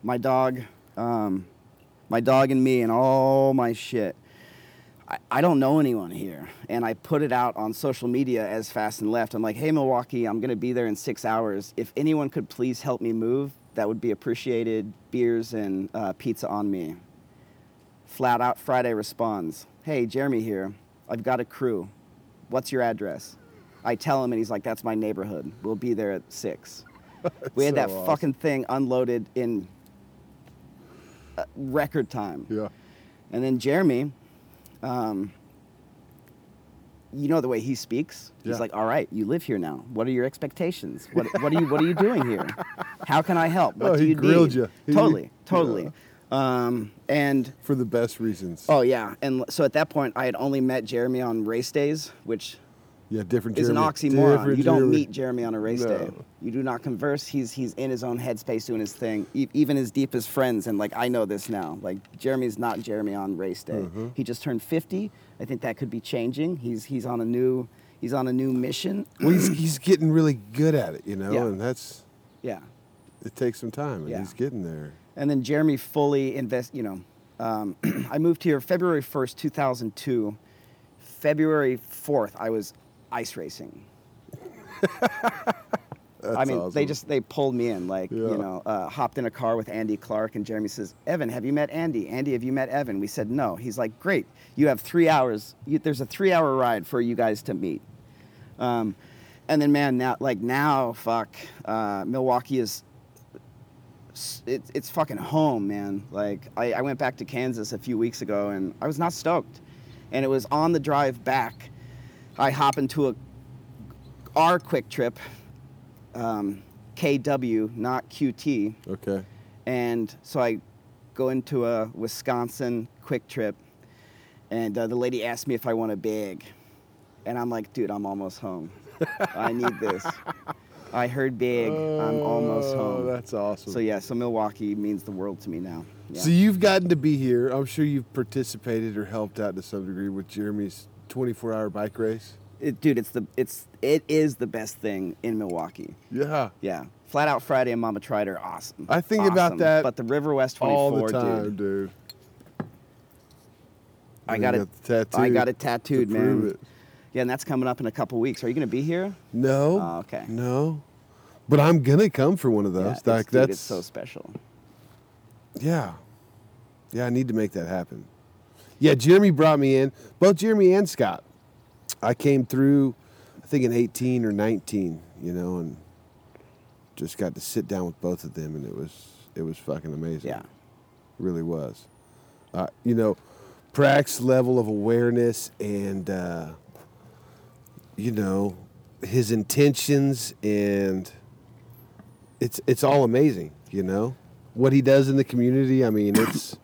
my dog, um, my dog and me, and all my shit. I, I don't know anyone here, and I put it out on social media as fast and left. I'm like, "Hey, Milwaukee, I'm gonna be there in six hours. If anyone could please help me move, that would be appreciated. Beers and uh, pizza on me." Flat Out Friday responds, Hey, Jeremy here. I've got a crew. What's your address? I tell him, and he's like, That's my neighborhood. We'll be there at six. we had so that awesome. fucking thing unloaded in uh, record time. yeah. And then Jeremy, um, you know the way he speaks. He's Yeah. like, "All right, you live here now. What are your expectations? What, what are you What are you doing here? How can I help? What Oh, do he you grilled need?" you. Totally, totally. Um, and For the best reasons. Oh yeah, and so at that point, I had only met Jeremy on race days, which yeah, different. is an oxymoron. Different You don't Jeremy. meet Jeremy on a race day. You do not converse. He's he's in his own headspace doing his thing. E- even his deepest friends, and like I know this now. Like Jeremy's not Jeremy on race day. Mhm. He just turned 50. I think that could be changing. He's he's on a new he's on a new mission. Well, he's, he's getting really good at it, you know, Yeah. and that's yeah. it takes some time, and Yeah. he's getting there. And then Jeremy fully invest. You know, um, I moved here February 1st, 2002. February 4th, I was ice racing. That's I mean, they just they pulled me in, like Yeah. you know, uh, hopped in a car with Andy Clark, and Jeremy says, "Evan, have you met Andy? Andy, have you met Evan?" We said, "No." He's like, "Great, you have three hours. You, there's a three-hour ride for you guys to meet." Um, and then, man, now like now, fuck, uh, Milwaukee is it's it's fucking home, man. Like I, I went back to Kansas a few weeks ago, and I was not stoked. And it was on the drive back. I hop into a our Kwik Trip, um, KW, not QT, okay. and so I go into a Wisconsin Kwik Trip, and uh, the lady asked me if I want a bag, and I'm like, dude, I'm almost home. I need this. I heard big. I'm almost Oh, home. That's awesome. So yeah, so Milwaukee means the world to me now. Yeah. So you've gotten to be here. I'm sure you've participated or helped out to some degree with Jeremy's 24-hour bike race. It- dude, it's the it's it is the best thing in Milwaukee. Yeah. Yeah, Flat Out Friday and Mama Tried are awesome. I think about that But the Riverwest 24, All the time, dude. dude. I And got it. the I got it to tattooed, prove man. it. Yeah, and that's coming up in a couple weeks. Are you gonna be here? No. Oh, okay. No. But I'm gonna come for one of those. Yeah, it's, like dude, that's it's so special. Yeah. Yeah, I need to make that happen. Yeah, Jeremy brought me in. Both Jeremy and Scott. I came through, I think in 18 or 19, you know, and just got to sit down with both of them, and it was It was fucking amazing. Yeah. really was. Uh, you know, Prach's level of awareness and uh, you know his intentions and it's it's all amazing. You know what he does in the community. I mean, it's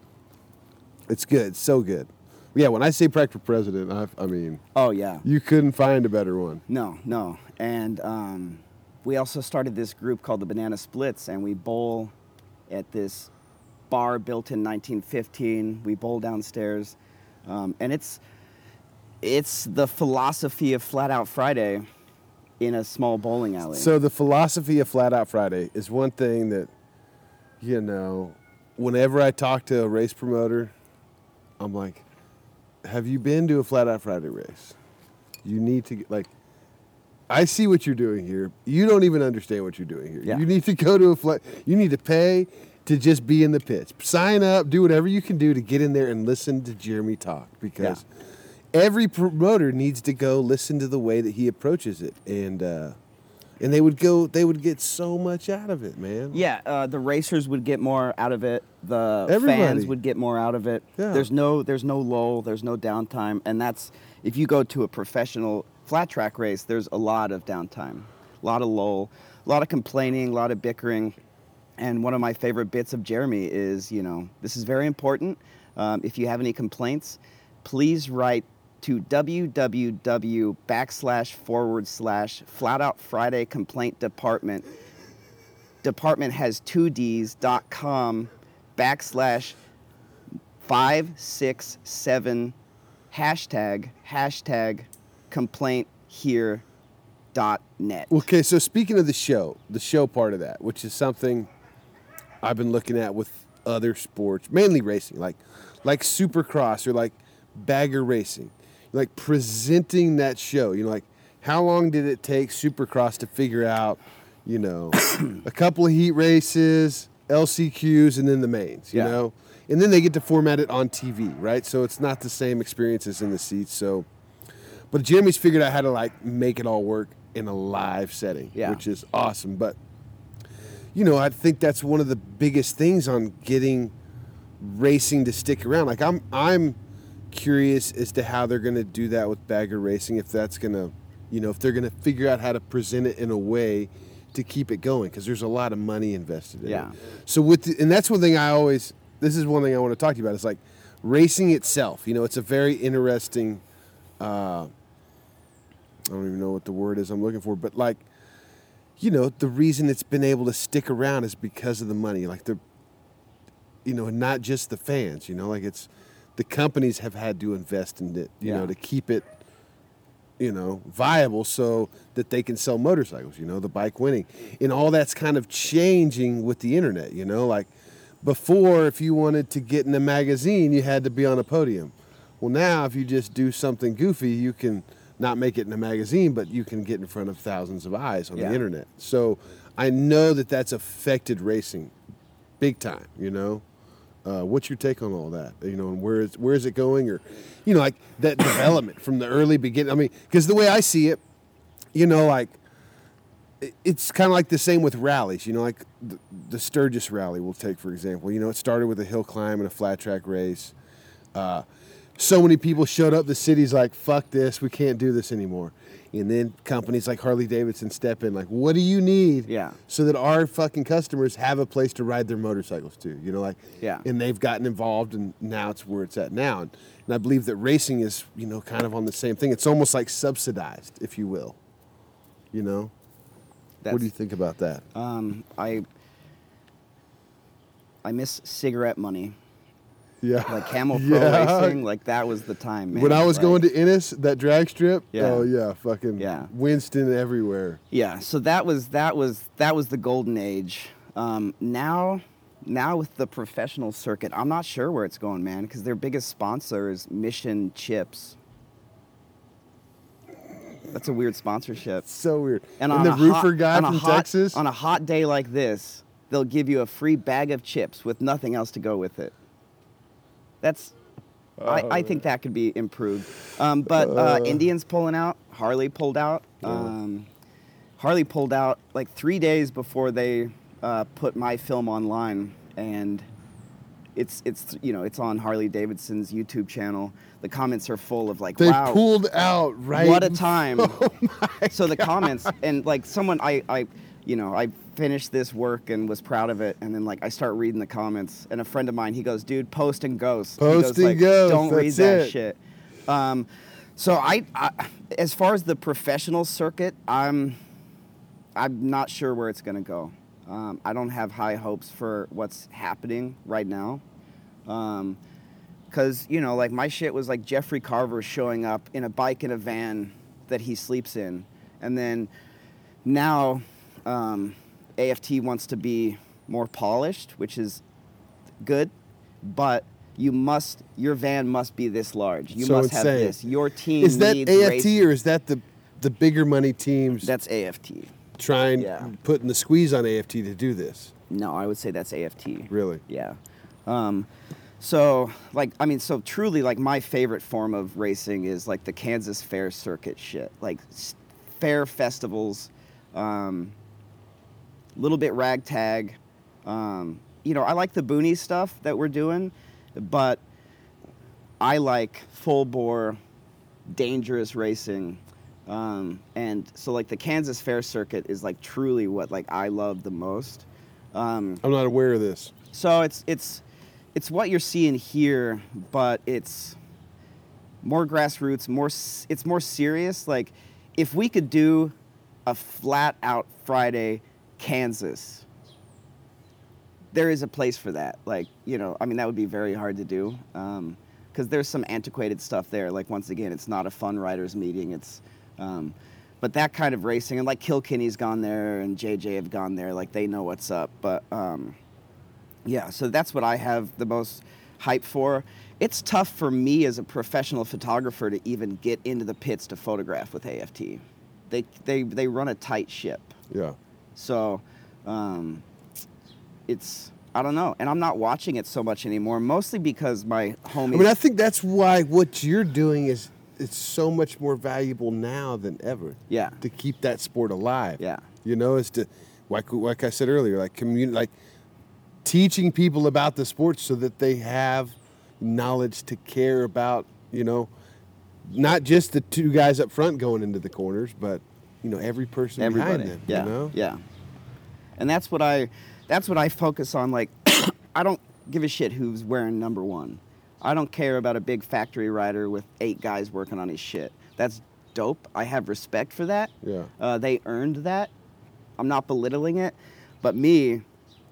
it's good. It's so good. Yeah, when I say for president, I, I mean Oh yeah. you couldn't find a better one. No, no. And um, we also started this group called the Banana Splits, and we bowl at this bar built in 1915. We bowl downstairs, um, and it's it's the philosophy of Flat Out Friday in a small bowling alley. So the philosophy of Flat Out Friday is one thing that, you know, whenever I talk to a race promoter, I'm like, "Have you been to a Flat Out Friday race? You need to get like." I see what you're doing here. You don't even understand what you're doing here. Yeah. You need to go to a flat. You need to pay to just be in the pits. Sign up. Do whatever you can do to get in there and listen to Jeremy talk because every promoter needs to go listen to the way that he approaches it and uh, and they would go they would get so much out of it man Yeah, uh, the racers would get more out of it. The Everybody. fans would get more out of it. Yeah. There's no there's no lull. There's no downtime, and that's if you go to a professional flat track race. There's a lot of downtime, a lot of lull, a lot of complaining, a lot of bickering. And one of my favorite bits of Jeremy is, you know, this is very important. Um, if you have any complaints, please write to www backslash forward slash flat out Friday complaint department department has two D's dot com backslash five six seven hashtag hashtag complaint here dot net. okay so speaking of the show the show part of that which is something i've been looking at with other sports mainly racing like like supercross or like bagger racing like presenting that show you know like how long did it take supercross to figure out you know a couple of heat races lcqs and then the mains you Yeah. know and then they get to format it on tv right so it's not the same experience as in the seats so but jeremy's figured out how to like make it all work in a live setting Yeah. which is awesome but you know, I think that's one of the biggest things on getting racing to stick around. Like I'm I'm curious as to how they're going to do that with bagger racing if that's going to, you know, if they're going to figure out how to present it in a way to keep it going because there's a lot of money invested in Yeah. it. So with the, and that's one thing I always this is one thing I want to talk to you about. It's like racing itself. You know, it's a very interesting uh I don't even know what the word is I'm looking for, but like you know, the reason it's been able to stick around is because of the money. Like the, you know, not just the fans. You know, like it's the companies have had to invest in it. You Yeah. know, to keep it, you know, viable so that they can sell motorcycles. You know, the bike winning, and all that's kind of changing with the internet. You know, like before, if you wanted to get in a magazine, you had to be on a podium. Well, now if you just do something goofy, you can not make it in a magazine, but you can get in front of thousands of eyes on Yeah. the internet. So I know that that's affected racing big time. You know, uh, what's your take on all that? You know, and where is where is it going, or you know, like that development from the early beginning. I mean, because the way I see it, you know, like it's kind of like the same with rallies. You know, like the, the Sturgis rally, we'll take for example. You know, it started with a hill climb and a flat track race. Uh, so many people showed up. The city's like, "Fuck this, we can't do this anymore." And then companies like Harley Davidson step in, like, "What do you need?" Yeah. So that our fucking customers have a place to ride their motorcycles to. You know, like, Yeah. And they've gotten involved, and now it's where it's at now. And, and I believe that racing is, you know, kind of on the same thing. It's almost like subsidized, if you will. You know. That's, what do you think about that? Um, I I miss cigarette money. Yeah. Like Camel Pro Yeah. racing, like that was the time, man. when I was Like- going to Ennis, that drag strip, Yeah. oh yeah, fucking Yeah. Winston everywhere. Yeah, so that was that was that was the golden age. Um, now, now with the professional circuit, I'm not sure where it's going, man, because their biggest sponsor is Mission Chips. That's a weird sponsorship. So weird. And, And, on the roofer hot, guy from hot- Texas. on a hot day like this, they'll give you a free bag of chips with nothing else to go with it. That's, I, I think that could be improved. Um, but uh, Indians pulling out, Harley pulled out. Um, Harley pulled out like three days before they uh, put my film online. and it's it's you know it's on Harley Davidson's YouTube channel. The comments are full of like, They wow, pulled out right. what a time. Oh so the God. comments and like someone I I you know I finished this work and was proud of it and then like I start reading the comments and a friend of mine he goes dude post and ghost. He Post goes, and like, ghost, don't read that it. shit. Um, so I, I as far as the professional circuit I'm I'm not sure where it's gonna go. Um, I don't have high hopes for what's happening right now. Um, Cause you know, like my shit was like Jeffrey Carver showing up in a bike in a van that he sleeps in, and then now um, AFT wants to be more polished, which is good, but you must your van must be this large. You So must have insane. this. Your team Is that needs AFT race- or is that the the bigger money teams That's AFT. trying yeah. putting the squeeze on AFT to do this? No, I would say that's AFT. Really? Yeah. Um, so, like, I mean, so truly, like, my favorite form of racing is like the Kansas Fair circuit shit, like fair festivals, um, little bit ragtag. Um, you know, I like the boony stuff that we're doing, but I like full bore, dangerous racing. Um, and so, like, the Kansas Fair circuit is like truly what like I love the most. Um, I'm not aware of this. so it's it's it's what you're seeing here, but it's more grassroots, more it's more serious. Like if we could do a flat out Friday Kansas, there is a place for that. Like you know, I mean that would be very hard to do because there's some antiquated stuff there. Like once again, it's not a fun riders meeting. It's um, but that kind of racing and like Kilkenny's gone there and JJ have gone there. Like they know what's up. But um, yeah, so that's what I have the most hype for. It's tough for me as a professional photographer to even get into the pits to photograph with AFT. They they they run a tight ship. Yeah. So um, it's I don't know, and I'm not watching it so much anymore, mostly because my homies. I mean, I think that's why what you're doing is it's so much more valuable now than ever. Yeah. To keep that sport alive. Yeah. You know, is to like like I said earlier, like community, like teaching people about the sport so that they have knowledge to care about. You know, not just the two guys up front going into the corners, but you know every person everybody. behind them. Yeah, You know? yeah. And that's what I, that's what I focus on. Like, I don't give a shit who's wearing number one. I don't care about a big factory rider with eight guys working on his shit. That's dope. I have respect for that. Yeah. Uh, they earned that. I'm not belittling it, but me,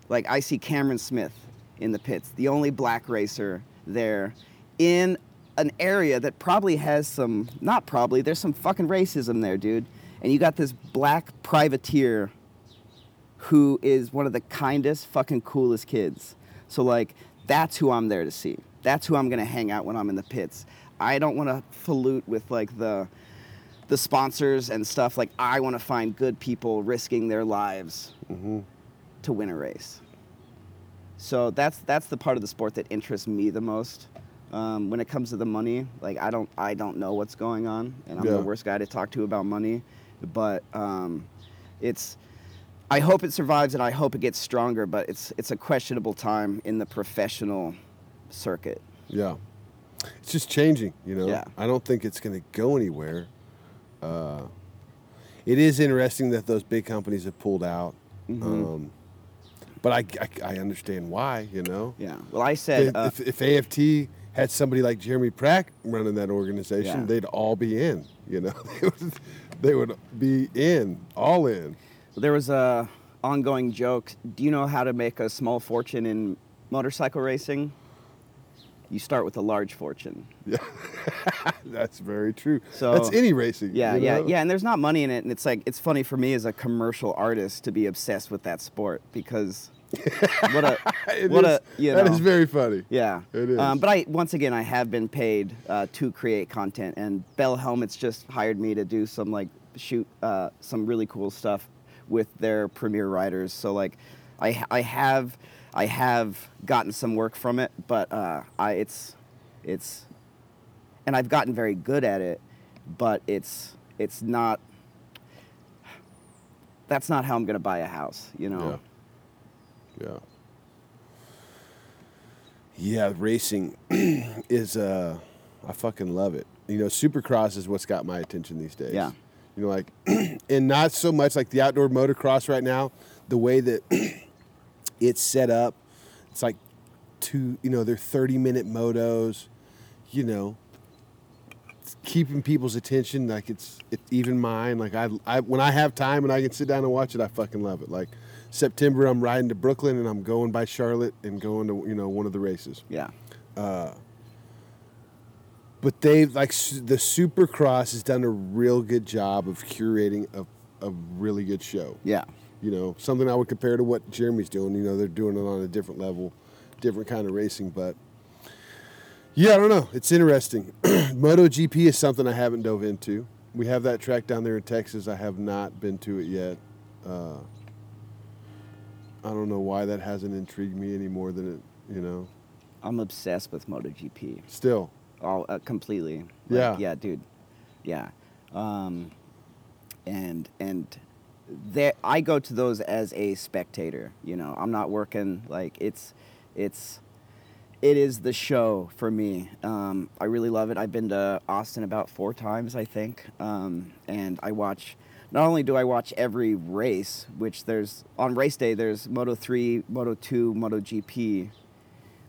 like I see Cameron Smith in the pits, the only black racer there, in an area that probably has some, not probably, there's some fucking racism there, dude. And you got this black privateer who is one of the kindest, fucking coolest kids. So like, that's who I'm there to see. That's who I'm gonna hang out when I'm in the pits. I don't want to pollute with like the the sponsors and stuff. Like I want to find good people risking their lives to win a race. So that's that's the part of the sport that interests me the most. Um, when it comes to the money, like I don't I don't know what's going on, and I'm Yeah. the worst guy to talk to about money. But um, it's I hope it survives and I hope it gets stronger. But it's it's a questionable time in the professional circuit. Yeah. It's just changing, you know. Yeah. I don't think it's going to go anywhere. Uh, it is interesting that those big companies have pulled out. Mm-hmm. Um, but I, I, I understand why, you know. Yeah. Well, I said uh, if, if AFT had somebody like Jeremy Prach running that organization, Yeah. they'd all be in, you know. they, would, they would be in, all in. There was a ongoing joke. Do you know how to make a small fortune in motorcycle racing? You start with a large fortune. Yeah, That's very true. So- That's any racing. Yeah, you yeah, know? yeah. And there's not money in it, and it's like it's funny for me as a commercial artist to be obsessed with that sport because what a It what is- a you know is very funny. yeah. It is. Um, but I once again I have been paid uh, to create content, and Bell Helmets just hired me to do some like shoot uh, some really cool stuff with their premier riders. So like, I I have I have gotten some work from it, but uh, I it's it's and I've gotten very good at it, but it's it's not. That's not how I'm gonna buy a house, you know. Yeah. Yeah. Yeah, racing is uh I fucking love it. You know, supercross is what's got my attention these days. Yeah. You know, like and not so much like the outdoor motocross right now, the way that it's set up. It's like two, you know, they're 30 minute motos, you know, keeping people's attention like it's, it's even mine. Like I, I when I have time and I can sit down and watch it, I fucking love it. Like September I'm riding to Brooklyn and I'm going by Charlotte and going to, you know, one of the races Yeah. Uh, but they've like the Supercross has done a real good job of curating a, a really good show. Yeah. You know, something I would compare to what Jeremy's doing. You know, they're doing it on a different level, different kind of racing. But yeah, I don't know. It's interesting. MotoGP is something I haven't dove into. We have that track down there in Texas. I have not been to it yet. Uh, I don't know why that hasn't intrigued me any more than it. You know, I'm obsessed with MotoGP. still. All uh, completely. Yeah. yeah, dude, yeah, um, and and there I go to those as a spectator. You know, I'm not working like it's it's it is the show for me. Um, I really love it. I've been to Austin about four times, I think, um, and I watch. Not only do I watch every race, which there's on race day, there's Moto three, Moto two, Moto GP,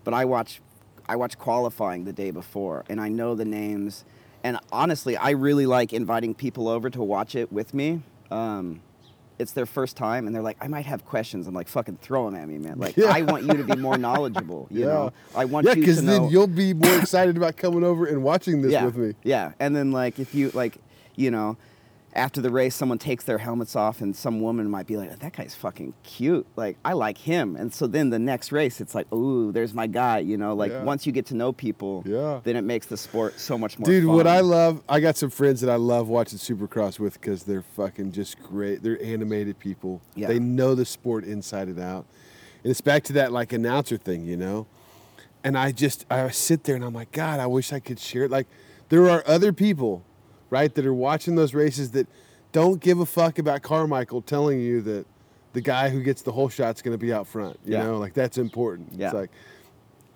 but I watch I watch qualifying the day before and I know the names. And honestly I really like inviting people over to watch it with me. Um, it's their first time and they're like I might have questions. I'm like fucking throw them at me man. Like Yeah. I want you to be more knowledgeable you know? I want yeah, you to because know then you'll be more excited about coming over and watching this yeah, with me. Yeah, and then like if you like, you know, after the race, someone takes their helmets off, and some woman might be like, "That guy's fucking cute. Like I like him." And so then the next race, it's like, "Ooh, there's my guy." You know, like Yeah. once you get to know people, Yeah. then it makes the sport so much more. Dude, what. I love, I got some friends that I love watching Supercross with because they're fucking just great. They're animated people. Yeah. They know the sport inside and out. And it's back to that like announcer thing, you know? And I just, I sit there and I'm like, God, I wish I could share it. Like, there are other people, right, that are watching those races that don't give a fuck about Carmichael telling you that the guy who gets the whole shot's going to be out front. You Yeah. know, like that's important. Yeah. It's like,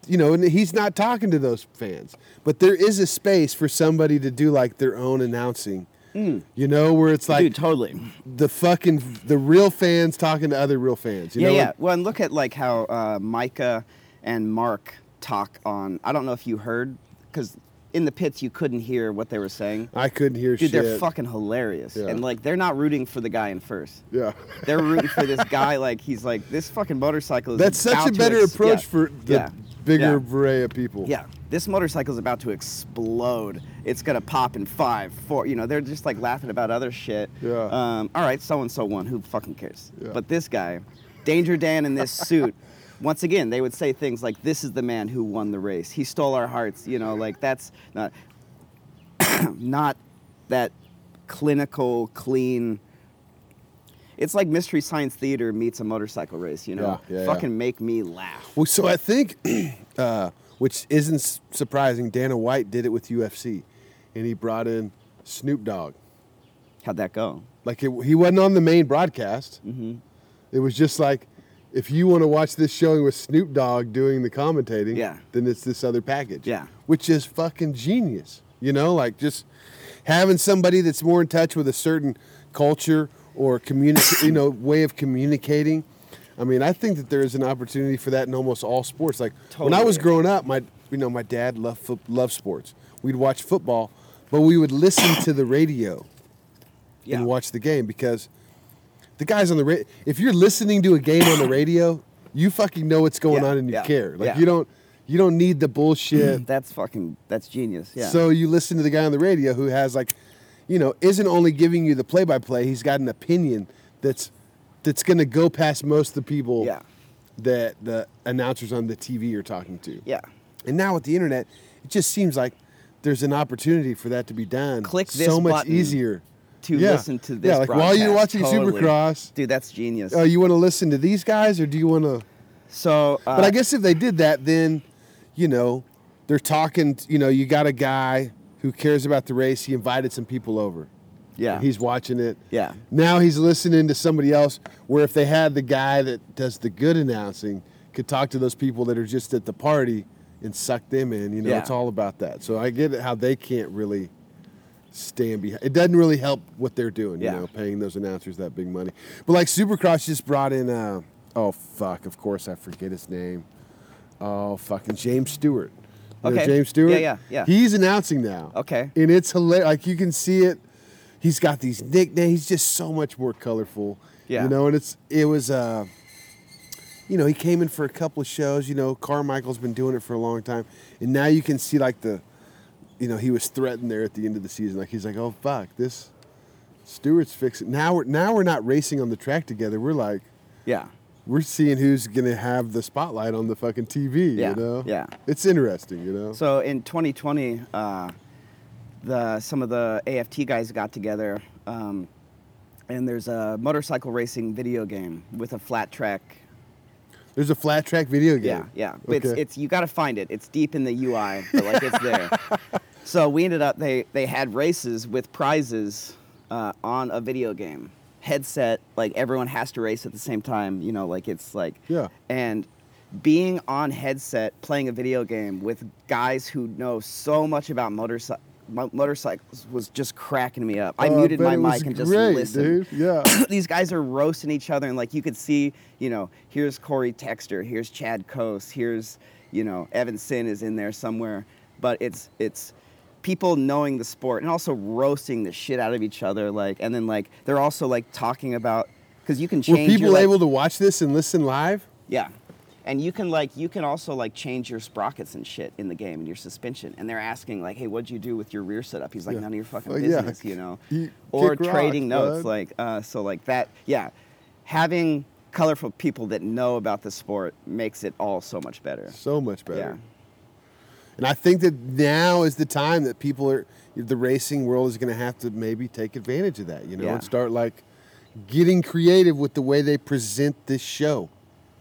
you know, and he's not talking to those fans, but there is a space for somebody to do like their own announcing. You know, where it's like Mm. Dude, totally. the fucking the real fans talking to other real fans. You yeah, know? yeah. Well, and look at like how uh, Micah and Mark talk on. I don't know if you heard because in the pits you couldn't hear what they were saying. I couldn't hear Dude, shit. they're fucking hilarious, Yeah. and like they're not rooting for the guy in first. Yeah, They're rooting for this guy. Like he's like this fucking motorcycle. Is that's such a better ex- approach yeah. for the yeah. bigger array of people. Yeah, this motorcycle is about to explode. It's gonna pop in five, four. You know, they're just like laughing about other shit. Yeah. Um, all right, so and so won. Who fucking cares? Yeah. But this guy, Danger Dan in this suit. Once again, they would say things like, "This is the man who won the race. He stole our hearts." You know, like that's not not that clinical, clean. It's like Mystery Science Theater meets a motorcycle race. You know, Yeah, yeah, fucking yeah. make me laugh. Well, so I think, uh, which isn't surprising, Dana White did it with UFC, and he brought in Snoop Dogg. How'd that go? Like it, he wasn't on the main broadcast. Mm-hmm. It was just like, if you want to watch this showing with Snoop Dogg doing the commentating, Yeah. then it's this other package. Yeah. Which is fucking genius. You know, like just having somebody that's more in touch with a certain culture or communic- you know, way of communicating. I mean, I think that there is an opportunity for that in almost all sports. Like when I was growing up, my you know, my dad loved fo- loved sports. We'd watch football, but we would listen to the radio Yeah. and watch the game because the guys on the radio. If you're listening to a game on the radio, you fucking know what's going Yeah, on and you yeah, care. Like yeah. you don't you don't need the bullshit. That's fucking. That's genius. Yeah. So you listen to the guy on the radio who has like, you know, isn't only giving you the play by play. He's got an opinion that's that's going to go past most of the people Yeah. that the announcers on the TV are talking to. yeah. And now with the internet, it just seems like there's an opportunity for that to be done. Click this so much button easier. To Yeah. listen to this. Yeah, like while you're watching Totally. Supercross, Dude, that's genius. Oh, you want to listen to these guys, or do you want to? so. Uh, But I guess if they did that, then, you know, they're talking. You know, you got a guy who cares about the race. He invited some people over. Yeah. He's watching it. Yeah. Now he's listening to somebody else. Where if they had the guy that does the good announcing, could talk to those people that are just at the party and suck them in. You know, Yeah. it's all about that. So I get it how they can't really stand behind. It doesn't really help what they're doing. Yeah. You know, paying those announcers that big money. But like Supercross just brought in. Uh, oh fuck! Of course I forget his name. Oh fucking James Stewart. You know Okay. James Stewart. Yeah, yeah, yeah. He's announcing now. Okay. And it's hilarious. Like you can see it. He's got these nicknames. He's just so much more colorful. Yeah. You know, and it's it was. Uh, you know, he came in for a couple of shows. You know, Carmichael's been doing it for a long time, and now you can see like the, you know, he was threatened there at the end of the season. Like he's like, oh fuck, this Stewart's fixing. Now we're now we're not racing on the track together. We're like, Yeah. we're seeing who's gonna have the spotlight on the fucking TV. Yeah, You know. yeah. It's interesting. You know. So in 2020, uh, the some of the AFT guys got together, um, and there's a motorcycle racing video game with a flat track. There's a flat track video game. Yeah, yeah. But It's Okay. it's you got to find it. It's deep in the UI, but like it's there. so we ended up they they had races with prizes uh, on a video game headset. Like everyone has to race at the same time. You know, like it's like Yeah. and being on headset playing a video game with guys who know so much about motorcycles motorcycles was just cracking me up. I Oh, muted my mic and just great, listened. Dude. Yeah. These guys are roasting each other, and like you could see, you know, here's Corey Texter, here's Chad Cose, here's, you know, Evan Senn is in there somewhere, but it's it's people knowing the sport and also roasting the shit out of each other, like, and then like they're also like talking about because you can change. Were people your, like- able to watch this and listen live? yeah. And you can like you can also like change your sprockets and shit in the game and your suspension. And they're asking like, "Hey, what'd you do with your rear setup?" He's like, Yeah. "None of your fucking yeah. business," you know. You or trading rocks, notes, bud. like uh, so, like that. Yeah, having colorful people that know about the sport makes it all so much better. So much better. Yeah. And I think that now is the time that people are, the racing world is going to have to maybe take advantage of that, you know, Yeah. and start like getting creative with the way they present this show,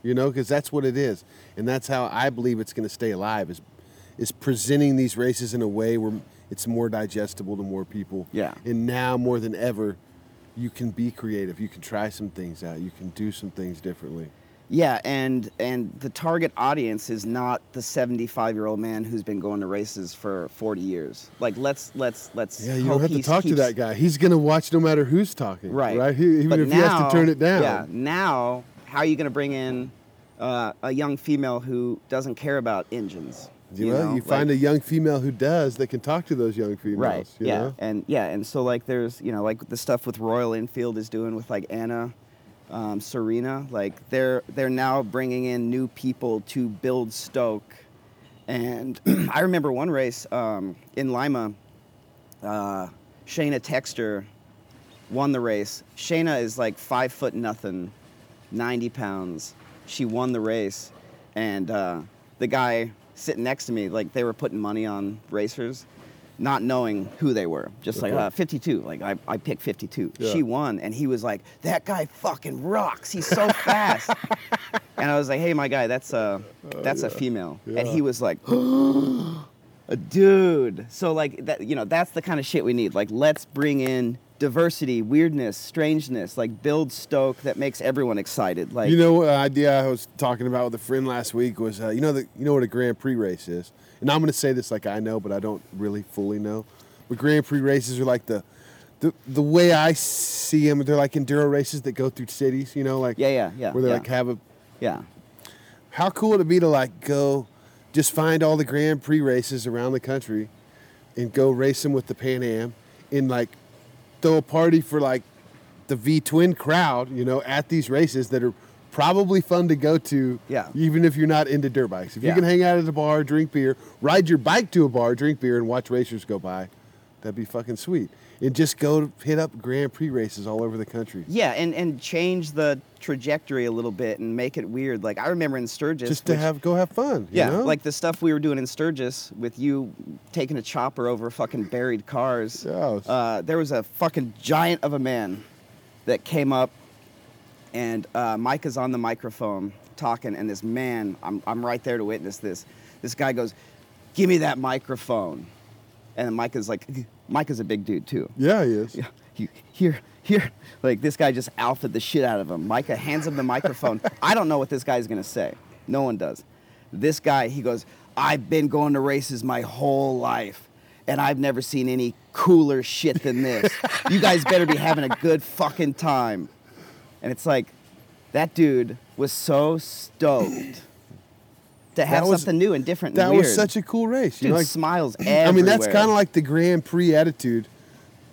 you know, because that's what it is. And that's how I believe it's going to stay alive is, is presenting these races in a way where it's more digestible to more people. Yeah. And now more than ever, you can be creative. You can try some things out. You can do some things differently. Yeah, and and the target audience is not the 75 year old man who's been going to races for 40 years. Like let's let's let's. Yeah, you don't have to talk to that guy. He's gonna watch no matter who's talking. Right. Right. He, even But if he has to turn it down. Yeah. Now, how are you going to bring in uh, a young female who doesn't care about engines? You, know, you find a young female who does that can talk to those young females. right. you Yeah. know? And yeah, and so like there's you know like the stuff with Royal Enfield is doing with like Anna. Um, Serena, like they're they're now bringing in new people to build Stoke, and I remember one race um, in Lima. Uh, Shayna Texter won the race. Shayna is like five foot nothing, 90 pounds. She won the race. And uh, the guy sitting next to me, like they were putting money on racers, not knowing who they were. Just like uh, 52. Like I, I picked 52. Yeah. She won. And he was like, that guy fucking rocks. He's so fast. and I was like, hey, my guy, that's a, that's a female. And Oh, he was like, a dude. So like that, you know, that's the kind of shit we need. Like, let's bring in diversity, weirdness, strangeness. Like, build Stoke that makes everyone excited. Like, You know what idea I was talking about with a friend last week was uh, you know the you know what a Grand Prix race is, and I'm going to say this like I know, but I don't really fully know. But Grand Prix races are like the the, the way I see them, they're like enduro races that go through cities. You know, like Yeah, yeah, yeah, where they yeah. like have a yeah, how cool would it be to like go just find all the Grand Prix races around the country and go race them with the Pan Am in like throw a party for like the V twin crowd, you know, at these races that are probably fun to go to, Yeah. even if you're not into dirt bikes. If you can hang out at a bar, drink beer, ride your bike to a bar, drink beer, and watch racers go by, that'd be fucking sweet. And just go hit up Grand Prix races all over the country. yeah, and and change the trajectory a little bit and make it weird. Like I remember in Sturgis, Just to which- have go have fun. you Yeah, know? like the stuff we were doing in Sturgis with you taking a chopper over fucking buried cars. Yeah, Uh, there was a fucking giant of a man that came up, and uh, is on the microphone talking, and this man, I'm, I'm right there to witness this. This guy goes, Give me that microphone. And Micah's like, Micah's a big dude too. yeah, he is. Yeah, he- here, here. Like this guy just alphaed the shit out of him. Micah hands him the microphone. I don't know what this guy's gonna say. No one does. This guy, he goes, I've been going to races my whole life, and I've never seen any cooler shit than this. you guys better be having a good fucking time. And it's like, that dude was so stoked to have was- something new and different. That and was such a cool race. You dude know, like, smiles everywhere. I mean, that's kind of like the Grand Prix attitude.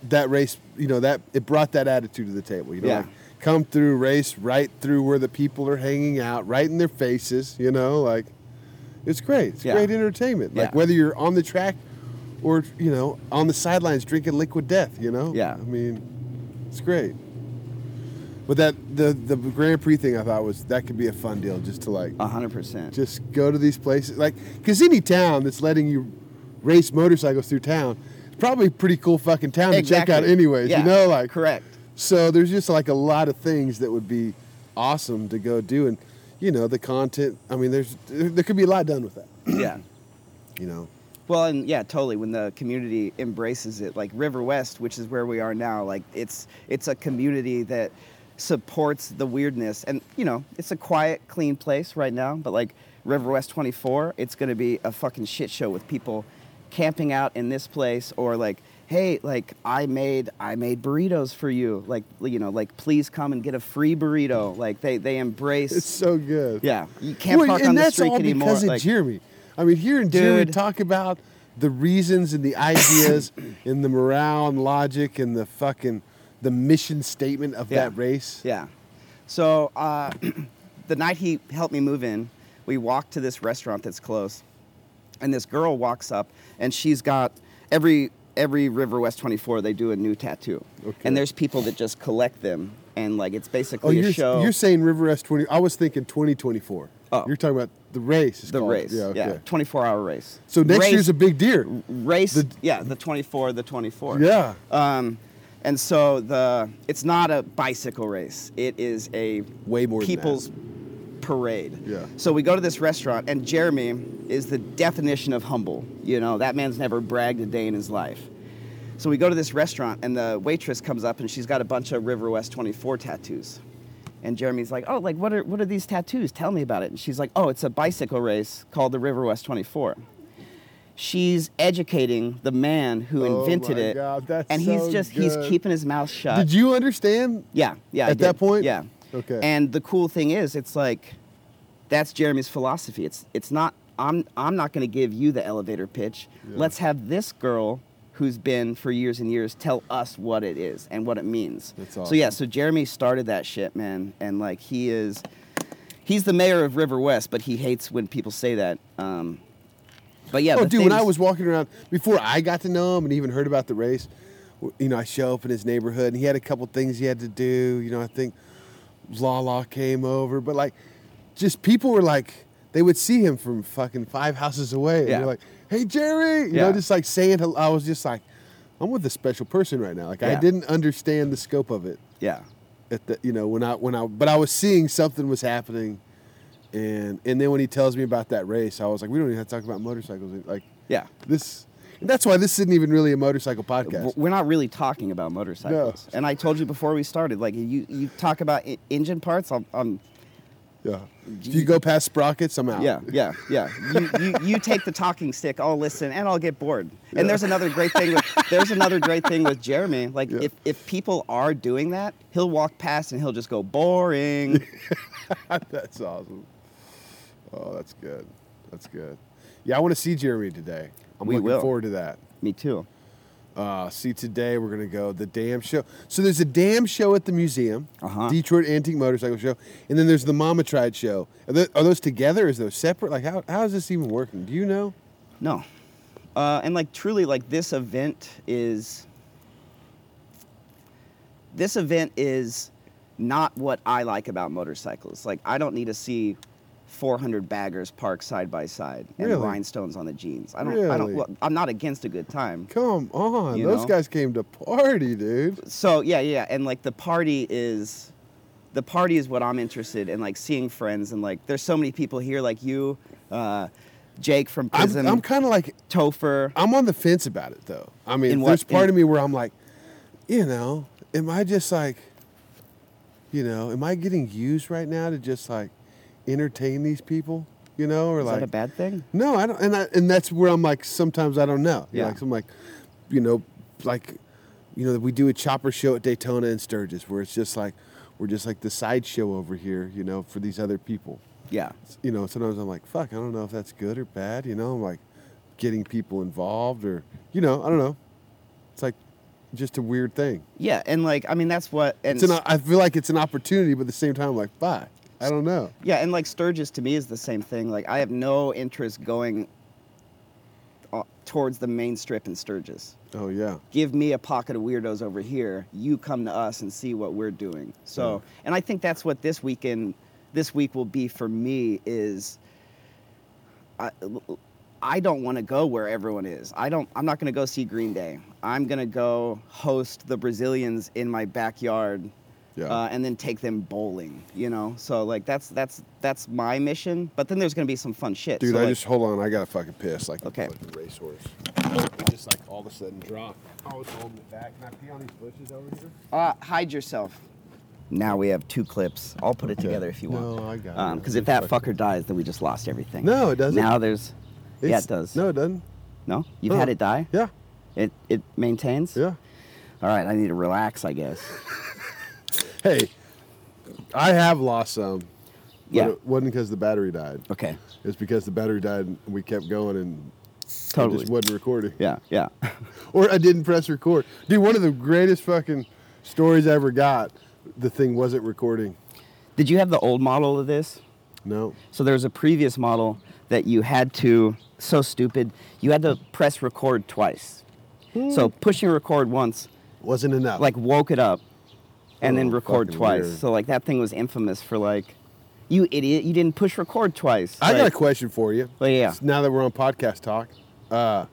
That race, you know, that it brought that attitude to the table. You know, Yeah. like come through, race right through where the people are hanging out, right in their faces. You know, like it's great. It's Yeah. great entertainment. Like Yeah. whether you're on the track or you know on the sidelines drinking liquid death. You know. Yeah. I mean, it's great. But that the the Grand Prix thing, I thought was that could be a fun deal, just to like hundred percent. just go to these places like because any town that's letting you race motorcycles through town it's probably a pretty cool fucking town to check out anyways Yeah, you know like correct. so there's just like a lot of things that would be awesome to go do and you know the content i mean there's there, there could be a lot done with that yeah. you know Well, and yeah, totally. When the community embraces it, like Riverwest, which is where we are now, like it's it's a community that supports the weirdness, and you know, it's a quiet, clean place right now. But like Riverwest 24, it's gonna be a fucking shit show with people camping out in this place, or like, hey, like I made I made burritos for you, like you know, like please come and get a free burrito. Like they they embrace. it's so good yeah, you can't Well, park on the that's street all anymore. because of like, jeremy i mean hearing jeremy Dude. talk about the reasons and the ideas and the morale and logic and the fucking the mission statement of Yeah. that race Yeah. So uh, the night he helped me move in, we walked to this restaurant that's close, and this girl walks up, and she's got every every Riverwest 24 they do a new tattoo, Okay. and there's people that just collect them, and like it's Oh, basically a you're, show. you're saying River S twenty? I was thinking twenty twenty four. Oh. you're talking about the race. The called. race, Yeah, okay. 24 hour race. So next race, year's a big deer. race. the- yeah, the 24, the 24. Yeah. Um, and so the it's not a bicycle race. It is a Way more people's parade. Yeah. So we go to this restaurant, and Jeremy is the definition of humble. You know, that man's never bragged a day in his life. So we go to this restaurant, and the waitress comes up, and she's got a bunch of Riverwest 24 tattoos. And Jeremy's like, "Oh, like what are what are these tattoos? Tell me about it." And she's like, "Oh, it's a bicycle race called the Riverwest 24." She's educating the man who Oh invented my it, God, that's and he's so just he's keeping his mouth shut. Did you understand? Yeah, yeah. At that point? yeah. Okay. And the cool thing is, it's like that's Jeremy's philosophy. It's it's not. I'm I'm not going to give you the elevator pitch. Yeah. Let's have this girl who's been for years and years tell us what it is and what it means. That's So yeah, so Jeremy started that shit, man, and like he is. He's the mayor of Riverwest, but he hates when people say that. Um, but yeah, oh, dude, when I was walking around before I got to know him and even heard about the race, you know, I show up in his neighborhood and he had a couple things he had to do. You know, I think Lala came over, but like, just people were like, they would see him from fucking five houses away, and Yeah. they're like, "Hey, Jerry," you know, just like saying. I was just like, I'm with a special person right now. Like, I didn't understand the scope of it. yeah, at the you know when I when I but I was seeing something was happening, and and then when he tells me about that race, I was like, we don't even have to talk about motorcycles. Like yeah. this. That's why this isn't even really a motorcycle podcast. We're not really talking about motorcycles. And I told you before we started, like you, you talk about I- engine parts. I'm, I'm Yeah, if you go past sprockets, I'm out. yeah, yeah, yeah. You, you, you take the talking stick. I'll listen, and I'll get bored. And there's another great thing. With, there's another great thing with Jeremy. Like Yeah. if if people are doing that, he'll walk past and he'll just go boring. that's awesome. Oh, that's good. That's good. Yeah, I want to see Jeremy today. I'm We looking will. forward to that. Me too. Uh, see, today we're gonna go the damn show. So there's a damn show at the museum, Uh-huh. Detroit Antique Motorcycle Show, and then there's the Mama Tried Show. Are, are those together? Is those separate? Like, how, how is this even working? Do you know? No. Uh, and like truly, like this event is. This event is not what I like about motorcycles. Like I don't need to see 400 baggers parked side by side and Really? rhinestones on the jeans. I don't. I don't. Really? Well, I'm not against a good time. Come on, You those know? guys came to party, dude. So yeah, yeah, and like the party is, the party is what I'm interested in. Like seeing friends and like there's so many people here like you, uh, Jake from I'm, I'm kind of like Topher. I'm on the fence about it though. I mean, what- there's part in- of me where I'm like, you know, am I just like, you know, am I getting used right now to just like entertain these people? you know, or like Is like that a bad thing? no, I don't, and I, and that's where I'm like sometimes I don't know. Yeah. Like I'm like, you know, like, you know, we do a chopper show at Daytona and Sturgis where it's just like we're just like the sideshow over here, you know, for these other people. Yeah. You know, sometimes I'm like, fuck, I don't know if that's good or bad. You know, I'm like getting people involved or you know, I don't know. It's like just a weird thing. Yeah, and like I mean that's what and It's an, I feel like it's an opportunity, but at the same time, I'm like, fuck, I don't know. Yeah, and like Sturgis to me is the same thing. Like I have no interest going uh, towards the main strip in Sturgis. Oh yeah. Give me a pocket of weirdos over here. You come to us and see what we're doing. So, and I think that's what this weekend, this week will be for me is. I, I don't want to go where everyone is. I don't. I'm not going to go see Green Day. I'm going to go host the Brazilians in my backyard Yeah. uh, and then take them bowling. You know, so like that's that's that's my mission. But then there's gonna be some fun shit. Dude, So, I like, just hold on. I gotta fucking piss like Okay. a fucking racehorse. It just like all of a sudden drop. I was holding it back. Can I pee on these bushes over here? uh, hide yourself. Now we have two clips. I'll put it Okay. together if you want. No, I got it. Because if that fucker dies, then we just lost everything. No, it doesn't. Now there's. yeah, it does. No, it doesn't. No, you've Oh. had it die. Yeah, It it maintains. yeah. All right, I need to relax, I guess. Hey, I have lost some. but Yeah. It wasn't because the battery died. Okay. It's because the battery died and we kept going and Totally. it just wasn't recording. Yeah. Yeah. Or I didn't press record. Dude, one of the greatest fucking stories I ever got, the thing wasn't recording. Did you have the old model of this? No. So there was a previous model that you had to, so stupid, you had to press record twice. So hmm. pushing record once, Wasn't enough. like woke it up, and then Oh, record twice. weird. So like that thing was infamous for like, you idiot, you didn't push record twice. I got a question for you. Well, yeah. Now that we're on podcast talk, uh,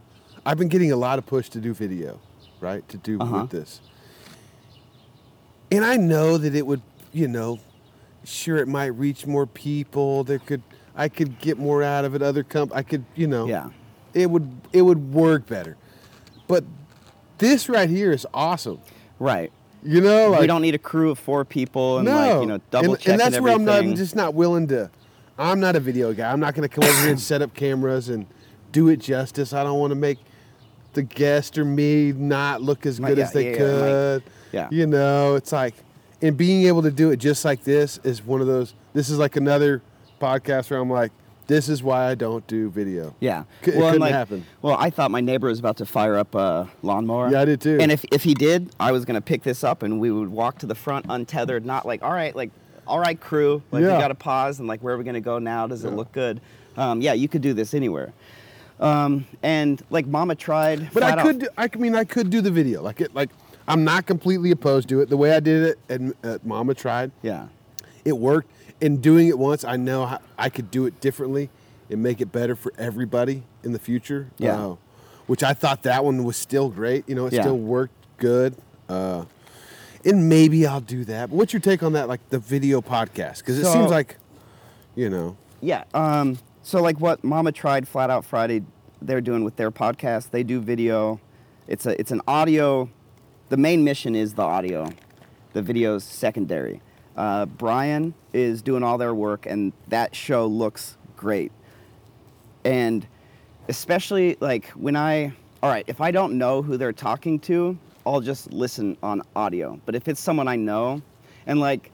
I've been getting a lot of push to do video, right? To do Uh-huh. with this. And I know that it would, you know, sure it might reach more people. There could I could get more out of it. Other comp I could, you know. Yeah. It would it would work better. But this right here is awesome. Right. You know, like we don't need a crew of four people and no. like you know double and, checking and that's where I'm not. I'm just not willing to I'm not a video guy. I'm not gonna come over here and set up cameras and do it justice. I don't want to make the guest or me not look as good yeah, as they yeah, yeah, could. yeah. You know, it's like and being able to do it just like this is one of those this is like another podcast where I'm like, this is why I don't do video. Yeah. C- it couldn't like, happen. Well, I thought my neighbor was about to fire up a lawnmower. Yeah, I did too. And if, if he did, I was going to pick this up and we would walk to the front untethered, not like, all right, like, all right, crew, like, Yeah. we got to pause and, like, where are we going to go now? Does it look good? Um, yeah, you could do this anywhere. Um, and, like, Mama tried. But I could, do, I mean, I could do the video. Like it, like I'm not completely opposed to it. The way I did it, and uh, Mama tried, Yeah. it worked. And doing it once, I know how I could do it differently and make it better for everybody in the future. Yeah. Uh, which I thought that one was still great. You know, it Yeah. still worked good. Uh, and maybe I'll do that. But what's your take on that, like the video podcast? Because it So- seems like, you know, Yeah. Um, so like what Mama tried Flat Out Friday, they're doing with their podcast. They do video. It's a it's an audio. The main mission is the audio. The video's secondary. Uh, Brian is doing all their work, and that show looks great. And especially like when I, all right, if I don't know who they're talking to, I'll just listen on audio. But if it's someone I know, and like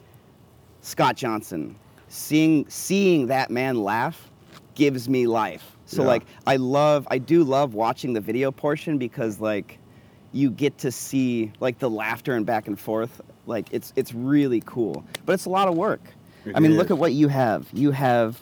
Scott Johnson, seeing seeing that man laugh gives me life. So Yeah. like I love I do love watching the video portion because like you get to see like the laughter and back and forth. Like it's it's really cool. But it's a lot of work. It I mean, look at what you have. You have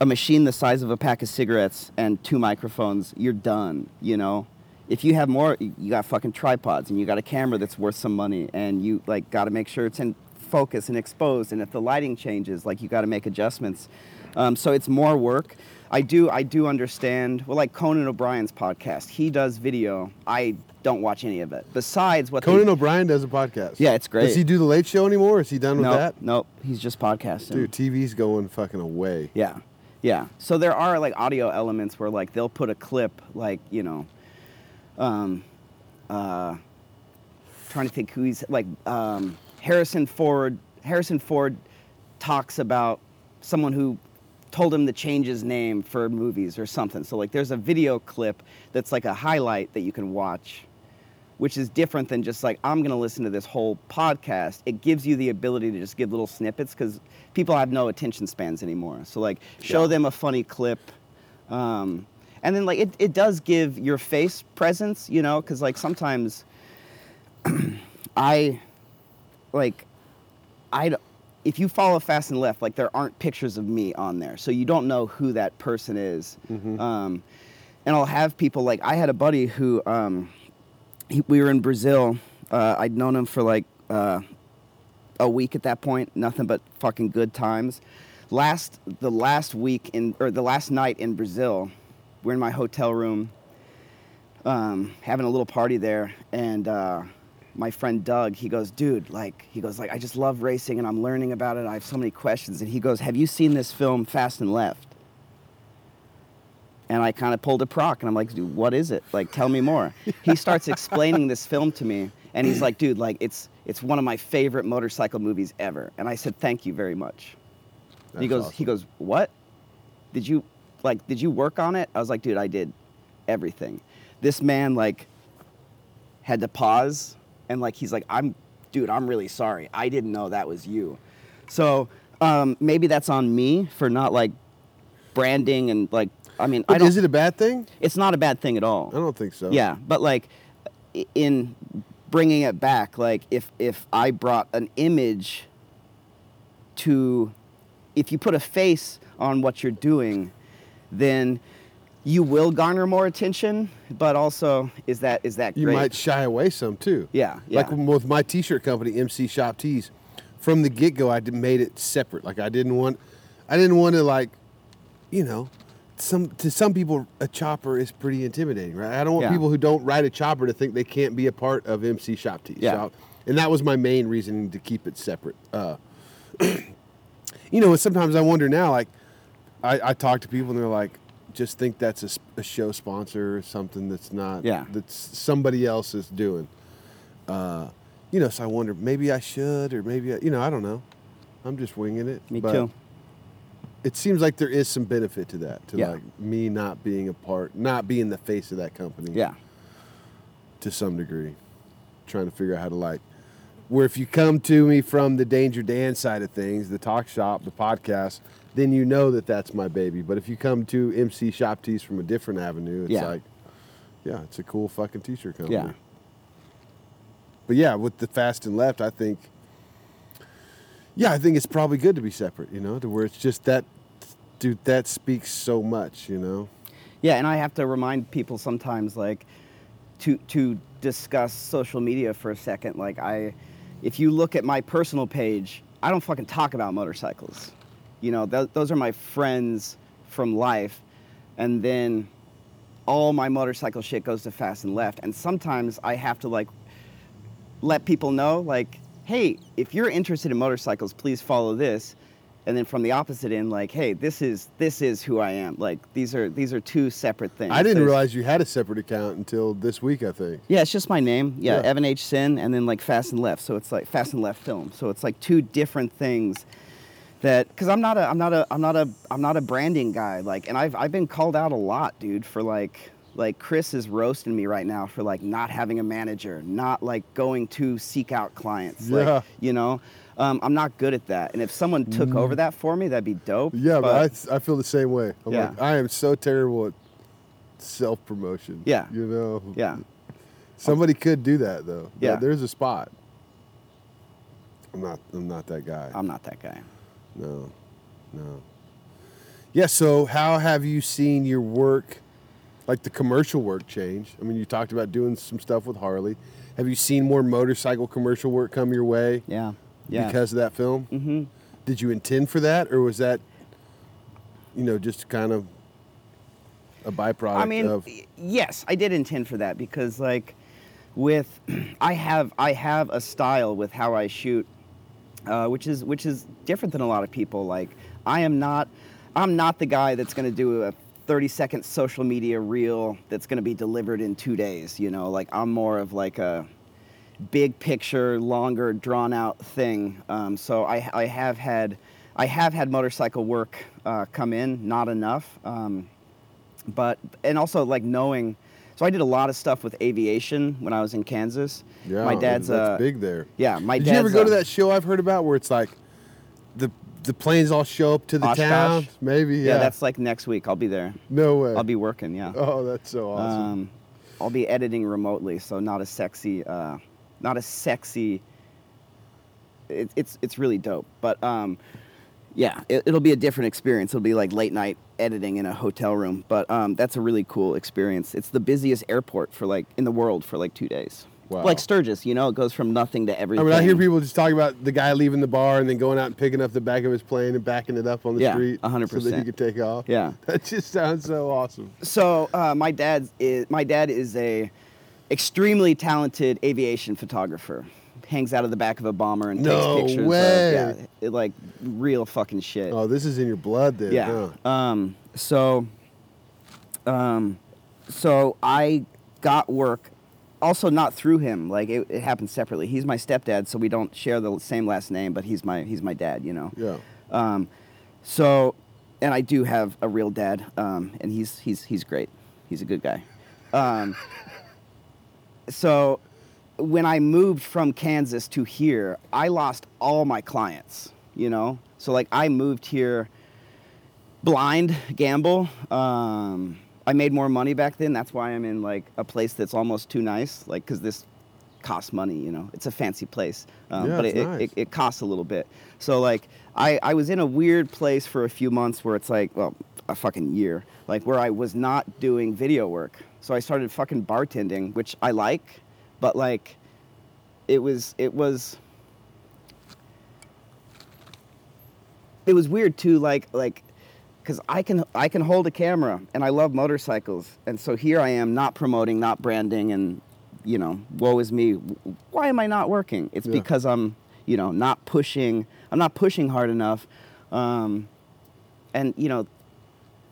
a machine the size of a pack of cigarettes and two microphones, you're done, you know? If you have more, you you got fucking tripods and you got a camera that's worth some money and you like got to make sure it's in focus and exposed and if the lighting changes, like you got to make adjustments. Um, so it's more work. I do I do understand. Well, like Conan O'Brien's podcast, he does video. I don't watch any of it. Besides what they- Conan O'Brien does a podcast. Yeah, it's great. Does he do the Late Show anymore? Is he done with nope, that? nope, he's just podcasting. Dude, TV's going fucking away. Yeah, yeah. So there are like audio elements where like they'll put a clip, like you know, um, uh, trying to think who he's like um, Harrison Ford. Harrison Ford talks about someone who told him to change his name for movies or something. So like there's a video clip that's like a highlight that you can watch, which is different than just like I'm gonna listen to this whole podcast. It gives you the ability to just give little snippets because people have no attention spans anymore. So like show Yeah. them a funny clip. Um, and then like it, it does give your face presence, you know, because like sometimes I like I if you follow Fast and Left, like there aren't pictures of me on there, so you don't know who that person is. Um, and I'll have people like I had a buddy who um, he, we were in Brazil. Uh, I'd known him for like uh, a week at that point, nothing but fucking good times. Last the last week in or the last night in Brazil, we're in my hotel room, um, having a little party there, and uh, my friend Doug, he goes, dude, like he goes like I just love racing and I'm learning about it. I have so many questions, and he goes, have you seen this film Fast and Left? And I kind of pulled a Prach, and I'm like, dude, what is it? Like, tell me more. he starts explaining this film to me, and he's like, dude, like it's it's one of my favorite motorcycle movies ever. And I said, thank you very much. He goes, he goes, what? Did you like? Did you work on it? I was like, dude, I did everything. This man like had to pause, and like he's like, I'm, dude, I'm really sorry. I didn't know that was you. So um, maybe that's on me for not like branding and like. I mean, I don't. is it a bad thing? it's not a bad thing at all. I don't think so. Yeah, but like in bringing it back, like if if I brought an image to, if you put a face on what you're doing, then you will garner more attention. But also, is that is that great? You might shy away some too. Yeah, Like with my T-shirt company, MC Shop Tees, from the get-go, I made it separate. Like I didn't want, I didn't want to like, you know, some to some people a chopper is pretty intimidating, right? I don't want Yeah. people who don't ride a chopper to think they can't be a part of MC Shop Tees. Yeah. So- and that was my main reason to keep it separate. Uh, you know, sometimes I wonder now, like, I, I talk to people and they're like, just think that's a show sponsor or something that's not, Yeah. that's somebody else is doing. Uh, you know, so I wonder maybe I should or maybe I, you know, I don't know. I'm just winging it. Me but too. It seems like there is some benefit to that, to Yeah. like me not being a part, not being the face of that company Yeah, to some degree. Trying to figure out how to like where if you come to me from the Danger Dan side of things, the talk shop, the podcast, then you know that that's my baby. But if you come to MC Shop Tees from a different avenue, it's Yeah. like, yeah, it's a cool fucking t-shirt company. yeah, But yeah, with the fast and left, I think, yeah, I think it's probably good to be separate. You know, to where it's just that, dude, that speaks so much. You know. yeah. And I have to remind people sometimes, like, to to discuss social media for a second. Like, I, if you look at my personal page, I don't fucking talk about motorcycles. You know, th- those are my friends from life, and then all my motorcycle shit goes to fast and left. And sometimes I have to like let people know, like, hey, if you're interested in motorcycles, please follow this. And then from the opposite end, like, hey, this is this is who I am. Like, these are these are two separate things. I didn't There's- realize you had a separate account until this week. I think. Yeah, it's just my name. Yeah, Yeah. Evan H. Senn, and then like Fast and Left. So it's like Fast and Left Film. So it's like two different things. That because I'm not a I'm not a I'm not a I'm not a branding guy. Like, and I've I've been called out a lot, dude, for like like Chris is roasting me right now for like not having a manager, not like going to seek out clients. Yeah. Like, you know, um, I'm not good at that. And if someone took over that for me, that'd be dope. Mm. Yeah, but, I, I feel the same way. I'm Yeah. like, I am so terrible at self promotion. Yeah. You know. yeah, Somebody could do that though. Yeah. There's a spot. I'm not. I'm not that guy. I'm not that guy. No, no. Yeah. So, how have you seen your work, like the commercial work, change? I mean, you talked about doing some stuff with Harley. Have you seen more motorcycle commercial work come your way Yeah, yeah. because of that film? mm-hmm. Did you intend for that, or was that, you know, just kind of a byproduct I mean, of? yes, I did intend for that because like with I have I have a style with how I shoot, uh, which is which is different than a lot of people. Like I am not I'm not the guy that's going to do a 30 second social media reel that's going to be delivered in two days. You know, like I'm more of like a big picture, longer, drawn out thing. Um, so I, I have had, I have had motorcycle work uh, come in, not enough, um, but and also like knowing. So I did a lot of stuff with aviation when I was in Kansas. Yeah, my dad's that's uh, big there. Yeah, my Did dad's. you ever go to uh, that show I've heard about where it's like the the planes all show up to the Oshkosh? town? Maybe, yeah. Yeah, that's like next week. I'll be there. no way. I'll be working. Yeah. Oh, that's so awesome. Um, I'll be editing remotely, so not a sexy, uh, not a sexy. It, it's it's really dope, but um, yeah, it, it'll be a different experience. It'll be like late night editing in a hotel room, but um, that's a really cool experience. It's the busiest airport for like in the world for like two days. Wow. Like Sturgis, you know, it goes from nothing to everything. I mean, I hear people just talking about the guy leaving the bar and then going out and picking up the back of his plane and backing it up on the Yeah, street, 100%. so that he could take off. Yeah. that just sounds so awesome. So uh, my dad is my dad is a extremely talented aviation photographer. Hangs out of the back of a bomber and No takes pictures way. of yeah, it, like real fucking shit. Oh, this is in your blood, then. yeah. huh? Um, so um, so I got work also not through him. Like it, it happened separately. He's my stepdad, so we don't share the same last name, but he's my he's my dad. You know. Yeah. Um, so, and I do have a real dad, um, and he's he's he's great. He's a good guy. Um, so, when I moved from Kansas to here, I lost all my clients. You know, so like I moved here blind gamble. Um, I made more money back then. That's why I'm in like a place that's almost too nice. Like, cause this costs money. You know, it's a fancy place, um, Yeah, but it, nice. it, it costs a little bit. So like, I I was in a weird place for a few months where it's like, well, a fucking year, like where I was not doing video work. So I started fucking bartending, which I like, but like, it was it was. it was weird too like like because i can i can hold a camera and i love motorcycles and so here i am not promoting not branding and you know woe is me why am i not working it's Yeah. because i'm you know not pushing i'm not pushing hard enough um, and you know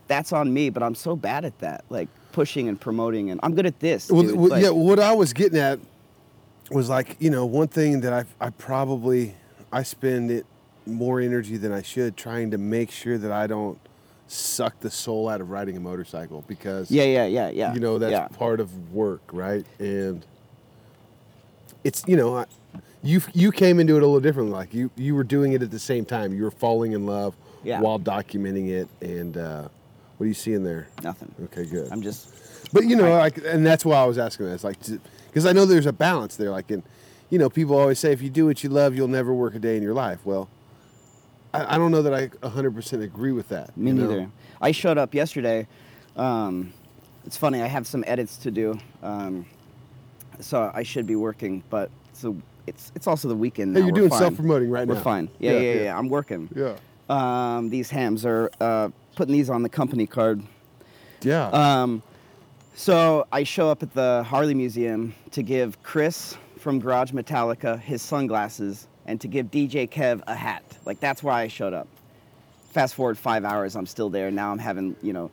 that's on me but i'm so bad at that like pushing and promoting and i'm good at this Well, well, Like, yeah, what I was getting at was like, you know, one thing that I I probably I spend it more energy than I should trying to make sure that I don't suck the soul out of riding a motorcycle because yeah yeah yeah yeah you know that's yeah. part of work, right? And it's you know, I, you you came into it a little differently. Like you you were doing it at the same time. You were falling in love Yeah. while documenting it. And uh, what are you seeing there? nothing Okay, good. i'm just But you know, like, and that's why I was asking that. It's like, because I know there's a balance there. Like, in, you know, people always say if you do what you love, you'll never work a day in your life. Well, I, I don't know that I 100% agree with that. Me you know? neither. I showed up yesterday. Um, it's funny. I have some edits to do, um, so I should be working. But so it's it's also the weekend. Hey, you're We're doing self-promoting right We're now. fine. Yeah Yeah, yeah, yeah, yeah. I'm working. Yeah. Um, these Hamm's are uh, putting these on the company card. Yeah. Um, so I show up at the Harley Museum to give Chris from Garage Metallica his sunglasses and to give DJ Kev a hat. Like that's why I showed up. Fast forward five hours, I'm still there. Now I'm having you know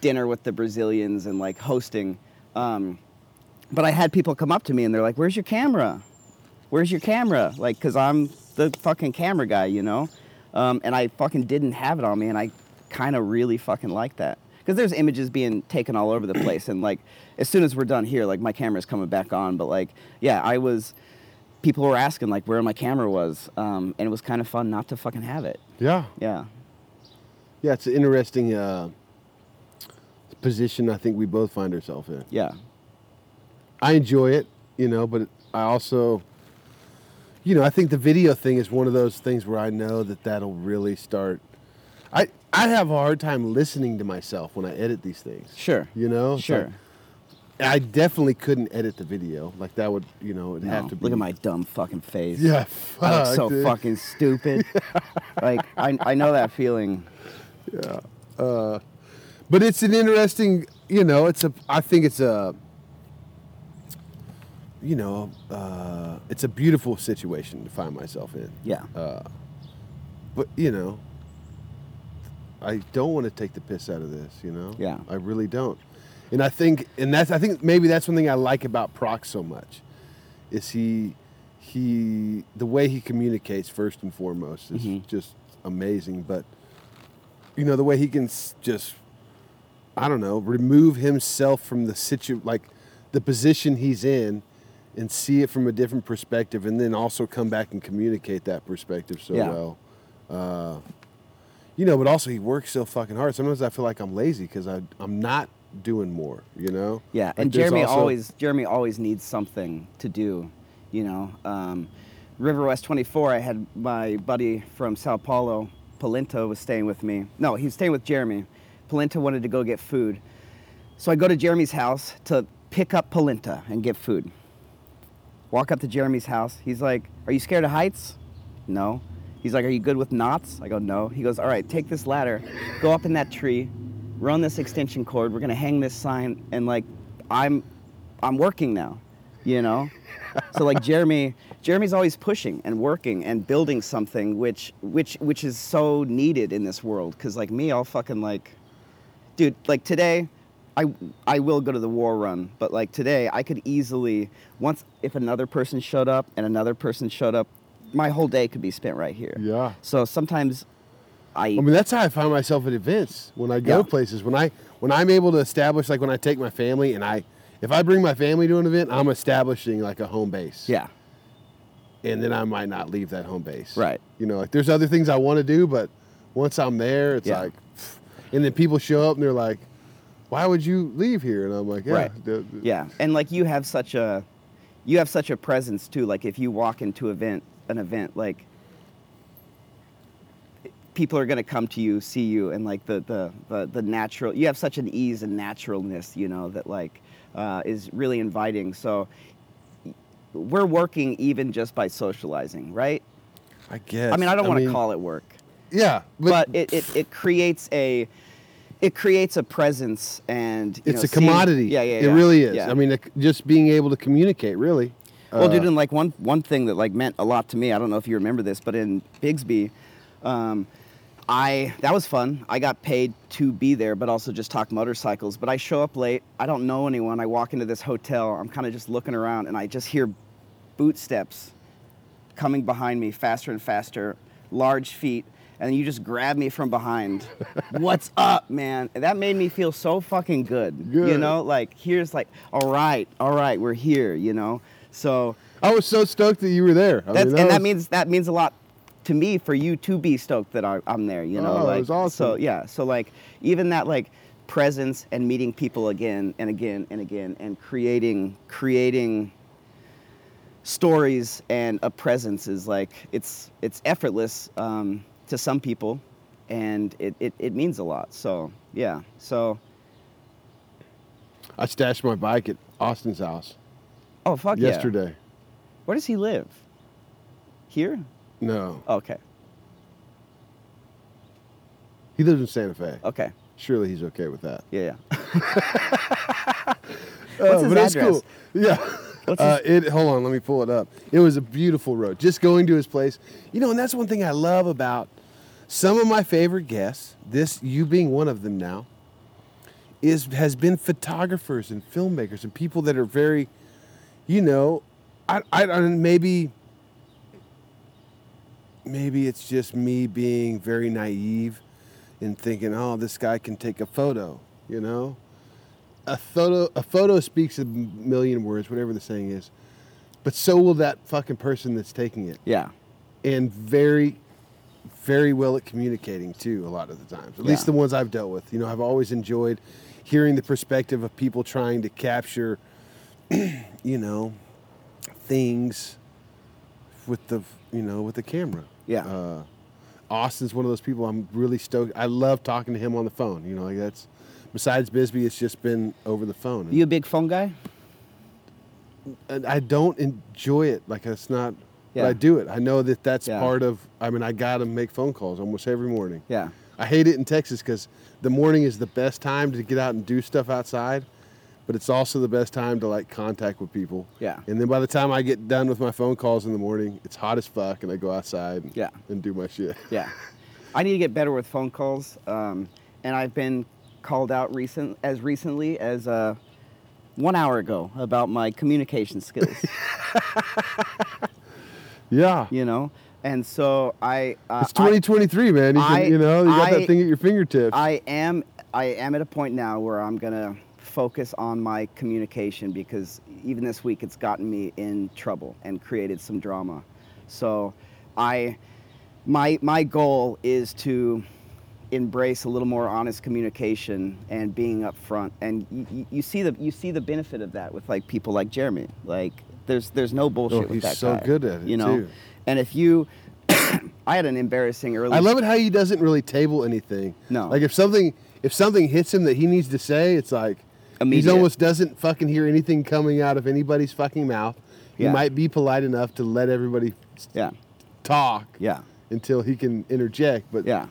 dinner with the Brazilians and like hosting. Um, but I had people come up to me and they're like, "Where's your camera? Where's your camera?" Like, cause I'm the fucking camera guy, you know. Um, and I fucking didn't have it on me, and I kind of really fucking like that. Because there's images being taken all over the place, and like as soon as we're done here, like my camera's coming back on. But like, yeah, I was. People were asking like where my camera was, um, and it was kind of fun not to fucking have it. yeah. Yeah, Yeah. It's an interesting uh, position I think we both find ourselves in. yeah, I enjoy it, you know, but I also, you know, I think the video thing is one of those things where I know that that'll really start. I I have a hard time listening to myself when I edit these things. sure, You know, sure. I definitely couldn't edit the video. Like that would, you know, it'd No, have to be. look at my dumb fucking face. Yeah, I look so dude. fucking stupid. like I, I know that feeling. Yeah. Uh, but it's an interesting, you know, it's a. I think it's a. You know, uh, it's a beautiful situation to find myself in. Yeah. But you know, I don't want to take the piss out of this. You know. Yeah. I really don't. And I think, and that's, I think maybe that's one thing I like about Prach so much, is he, he, the way he communicates first and foremost is Mhm. just amazing. But you know the way he can just, I don't know, remove himself from the situ like the position he's in, and see it from a different perspective, and then also come back and communicate that perspective so Yeah. well. Uh, you know, but also he works so fucking hard. Sometimes I feel like I'm lazy because I'm not doing more. You know. Yeah, Like, and Jeremy also- always Jeremy always needs something to do, you know. Um, Riverwest 24, I had my buddy from Sao Paulo, Polenta, was staying with me. No, he was staying with Jeremy. Polenta wanted to go get food, so I go to Jeremy's house to pick up Polenta and get food. Walk up to Jeremy's house. He's like, "Are you scared of heights?" No. He's like, "Are you good with knots?" I go, "No." He goes, "All right, take this ladder, go up in that tree, run this extension cord. We're gonna hang this sign, and like, I'm, I'm working now, you know." so like Jeremy, Jeremy's always pushing and working and building something, which which which is so needed in this world. Cause like me, I'll fucking like, dude, like today. I, I will go to the war run, but like today, I could easily once if another person showed up and another person showed up, my whole day could be spent right here. Yeah. So sometimes I, I mean, that's how I find myself at events when I go Yeah. places. When I when I'm able to establish, like when I take my family and I, if I bring my family to an event, I'm establishing like a home base. yeah, And then I might not leave that home base. Right. You know, like there's other things I want to do, but once I'm there, it's Yeah. like, and then people show up and they're like, "Why would you leave here?" And I'm like, "Yeah, Right. the- the- yeah, and like you have such a, you have such a presence too. Like if you walk into event, an event, like people are gonna come to you, see you, and like the the the, the natural. You have such an ease and naturalness, you know, that like uh, is really inviting. So we're working even just by socializing, right? I guess. I mean, I don't want to call it work. Yeah, but it, it, it creates a it creates a presence and you it's know, a seeing- commodity. yeah yeah It yeah. really is. yeah. I mean, it, just being able to communicate, really. well Uh, dude and like one one thing that like meant a lot to me i don't know if you remember this but in Bisbee um, i that was fun i got paid to be there but also just talk motorcycles but i show up late i don't know anyone i walk into this hotel i'm kind of just looking around and i just hear boot steps coming behind me faster and faster, large feet, and you just grab me from behind. What's up, man? And that made me feel so fucking good. You know, like here's like, all right, all right, we're here. You know, so I was so stoked that you were there. I that's mean, and that means that means a lot to me for you to be stoked that I, I'm there. You know, Oh, it like was awesome. so yeah. So like even that like presence and meeting people again and again and again and creating creating stories and a presence is like it's it's effortless um, to some people and it, it, it means a lot so yeah so I stashed my bike at Austin's house oh fuck yeah. yesterday. where does he live here No, oh, okay he lives in Santa Fe. okay Surely he's okay with that. yeah yeah uh, What's his address? cool. Yeah. Uh, it. Hold on, let me pull it up. It was a beautiful road. Just going to his place, you know, and that's one thing I love about some of my favorite guests. This, you being one of them now, is has been photographers and filmmakers and people that are very, you know, I, I, I maybe. Maybe it's just me being very naive and thinking, oh, this guy can take a photo, you know? A photo a photo speaks a million words, whatever the saying is. But so will that fucking person that's taking it. yeah And very very well at communicating too a lot of the times. At least the ones I've dealt with. You know, I've always enjoyed hearing the perspective of people trying to capture you know things with the you know with the camera. Yeah. Uh, Austin's one of those people I'm really stoked. I love talking to him on the phone. You know, like that's besides Bisbee, it's just been over the phone. you a big phone guy and I don't enjoy it. Like it's not. But Yeah. I do it. I know that that's Yeah. part of. I mean, I gotta make phone calls almost every morning. yeah I hate it in Texas because the morning is the best time to get out and do stuff outside, but it's also the best time to like contact with people. Yeah. And then by the time I get done with my phone calls in the morning, it's hot as fuck, and I go outside. And, Yeah. And do my shit. Yeah, I need to get better with phone calls, um, and I've been called out recent as recently as uh, one hour ago about my communication skills. Yeah. you know, And so I. Uh, It's 2023, man. You, can, I- you know, you got I- that thing at your fingertips. I am I am at a point now where I'm gonna focus on my communication because even this week it's gotten me in trouble and created some drama. So I my my goal is to embrace a little more honest communication and being upfront and you, you, see the you see the benefit of that with like people like Jeremy like there's there's no bullshit Oh, with he's that so guy, good at it, you know too. and if you I had an embarrassing early I love it how he doesn't really table anything. No. Like if something if something hits him that he needs to say, it's like he almost doesn't fucking hear anything coming out of anybody's fucking mouth. He Yeah. might be polite enough to let everybody yeah talk yeah until he can interject, but yeah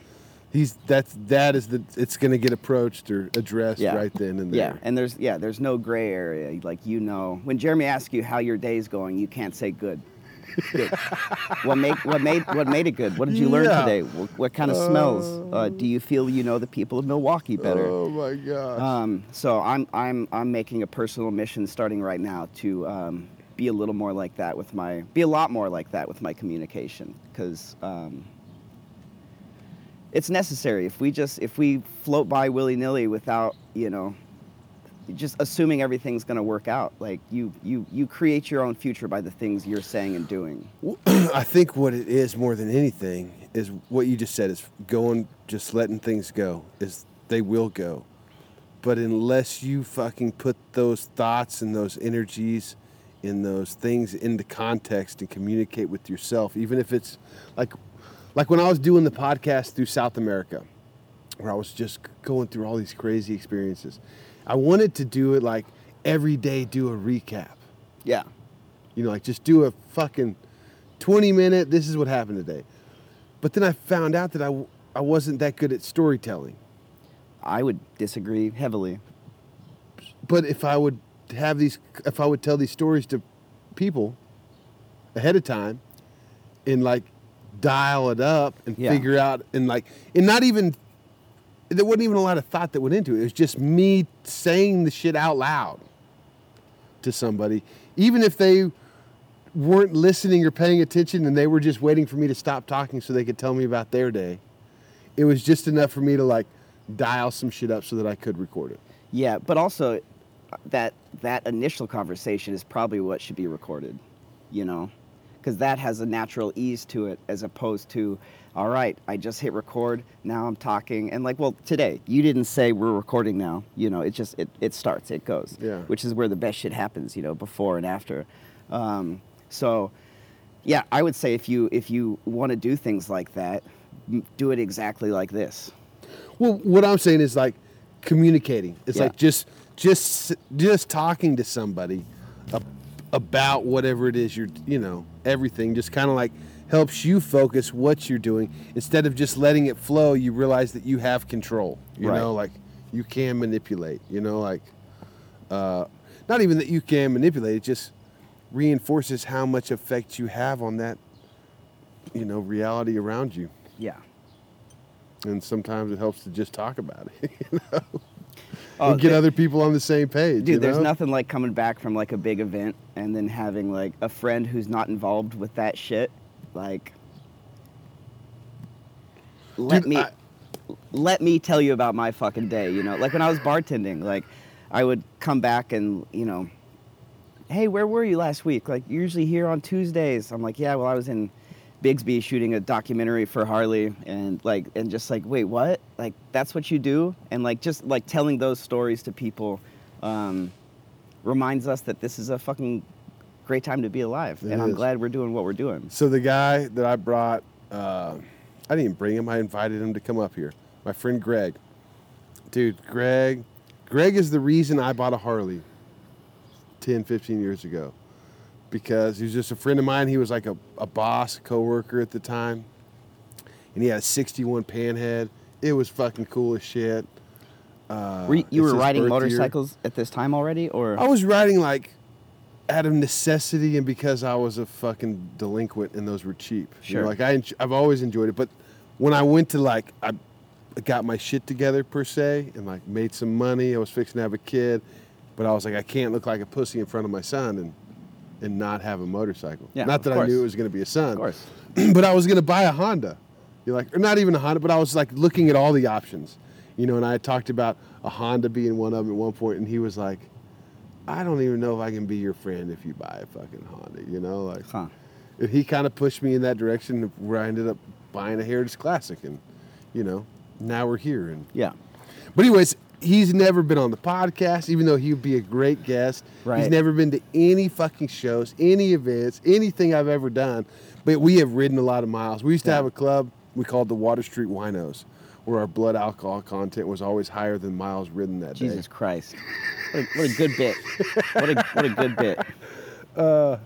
he's that's that is the it's going to get approached or addressed yeah. right then and there. Yeah, and there's yeah, there's no gray area. Like you know, when Jeremy asks you how your day's going, you can't say good. Good. what made what made what made it good? What did you learn Yeah. today? What, what kind of smells? Uh, do you feel you know the people of Milwaukee better? Oh my gosh. Um, so I'm I'm I'm making a personal mission starting right now to um, be a little more like that with my be a lot more like that with my communication because um, it's necessary. If we just if we float by willy nilly without you know just assuming everything's going to work out, like you you you create your own future by the things you're saying and doing. I think what it is more than anything is what you just said is going, just letting things go. Is they will go, but unless you fucking put those thoughts and those energies in those things into context and communicate with yourself, even if it's like, like when I was doing the podcast through South America, where I was just going through all these crazy experiences, I wanted to do it like every day, do a recap. Yeah, You know, like just do a fucking 20 minute, this is what happened today. But then I found out that I, I wasn't that good at storytelling. I would disagree heavily. But if I would have these, if I would tell these stories to people ahead of time and like dial it up and Yeah. figure out and like, and not even, there wasn't even a lot of thought that went into it. It was just me saying the shit out loud to somebody, even if they weren't listening or paying attention and they were just waiting for me to stop talking so they could tell me about their day. It was just enough for me to like dial some shit up so that I could record it. Yeah, but also uh, that that initial conversation is probably what should be recorded, you know, because that has a natural ease to it as opposed to, all right, I just hit record, now I'm talking, and like, well, today you didn't say we're recording now, you know, it just it it starts, it goes, Yeah. which is where the best shit happens, you know, before and after. Um, so, yeah, I would say if you if you want to do things like that, do it exactly like this. Well, what I'm saying is like communicating. It's Yeah. like just just just talking to somebody about whatever it is you're, you know, everything just kind of like helps you focus what you're doing instead of just letting it flow. You realize that you have control. You Right. know, like you can manipulate. You know, like uh, not even that you can manipulate. It just reinforces how much effect you have on that, you know, reality around you. Yeah. And sometimes it helps to just talk about it. you know? Oh, and get th- other people on the same page. Dude, there's know? nothing like coming back from like a big event and then having like a friend who's not involved with that shit. Like, let Dude, me I- let me tell you about my fucking day. You know, like when I was bartending, like I would come back and you know, hey, where were you last week? Like you're usually here on Tuesdays. I'm like, yeah, well, I was in Bisbee shooting a documentary for Harley, and like, and just like, wait, what? Like that's what you do? And like, just like telling those stories to people um, reminds us that this is a fucking great time to be alive, It and I'm glad we're doing what we're doing. So the guy that I brought, uh, I didn't even bring him. I invited him to come up here. My friend Greg. Dude, Greg. Greg is the reason I bought a Harley 10, 15 years ago. Because he was just a friend of mine. He was like a, a boss, a coworker at the time. And he had a 61 panhead. It was fucking cool as shit. Uh, Were you, you were riding birth year. motorcycles at this time already, or I was riding like out of necessity and because I was a fucking delinquent and those were cheap. You know, Sure. like I, I've always enjoyed it, but when I went to like, I got my shit together per se and like made some money. I was fixing to have a kid, but I was like, I can't look like a pussy in front of my son and and not have a motorcycle. Yeah, not that I knew it was going to be a son. Of course. but I was going to buy a Honda. You're like, or not even a Honda, but I was like looking at all the options, you know. And I had talked about a Honda being one of them at one point, and he was like, "I don't even know if I can be your friend if you buy a fucking Honda," you know, like. Huh. He kind of pushed me in that direction where I ended up buying a Heritage Classic, and you know, now we're here. And Yeah. but anyways, he's never been on the podcast, even though he would be a great guest. He's never been to any fucking shows, any events, anything I've ever done. But we have ridden a lot of miles. We used to Yeah. have a club we called the Water Street Winos, where our blood alcohol content was always higher than miles ridden that Jesus day. Jesus Christ. What a, what a good bit. What a what a good bit. Uh,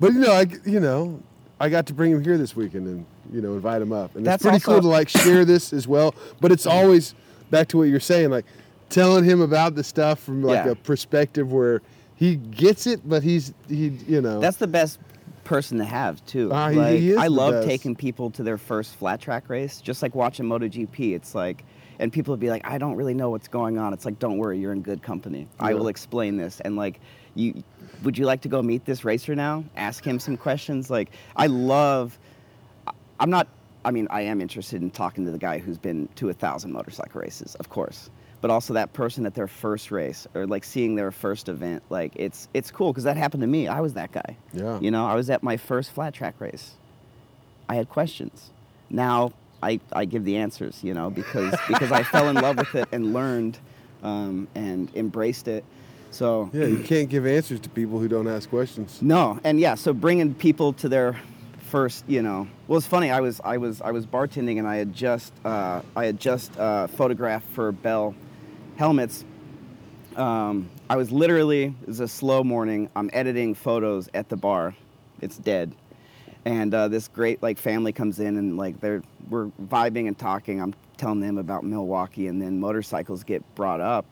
but you know, I you know, I got to bring him here this weekend and you know invite him up, and That's it's pretty also- cool to like share this as well. But it's always back to what you're saying, like telling him about the stuff from like Yeah. a perspective where he gets it, but he's he you know That's the best person to have too. Ah, he- like, he is I love best. taking people to their first flat track race, just like watching MotoGP. It's like, and people would be like, I don't really know what's going on. It's like, don't worry, you're in good company. I will explain this. And like, you, would you like to go meet this racer now? Ask him some questions. Like, I love. I'm not. I mean, I am interested in talking to the guy who's been to a thousand motorcycle races, of course. But also that person at their first race or like seeing their first event, like it's it's cool because that happened to me. I was that guy. Yeah. You know, I was at my first flat track race. I had questions. Now I, I give the answers, you know, because because I fell in love with it and learned um, and embraced it. So yeah, you can't give answers to people who don't ask questions. no, and yeah, so bringing people to their first, you know, well, it's funny. I was I was I was bartending and I had just uh, I had just uh, photographed for Bell helmets. Um, I was literally it was a slow morning. I'm editing photos at the bar. It's dead, and uh, this great like family comes in and like they're we're vibing and talking. I'm telling them about Milwaukee, and then motorcycles get brought up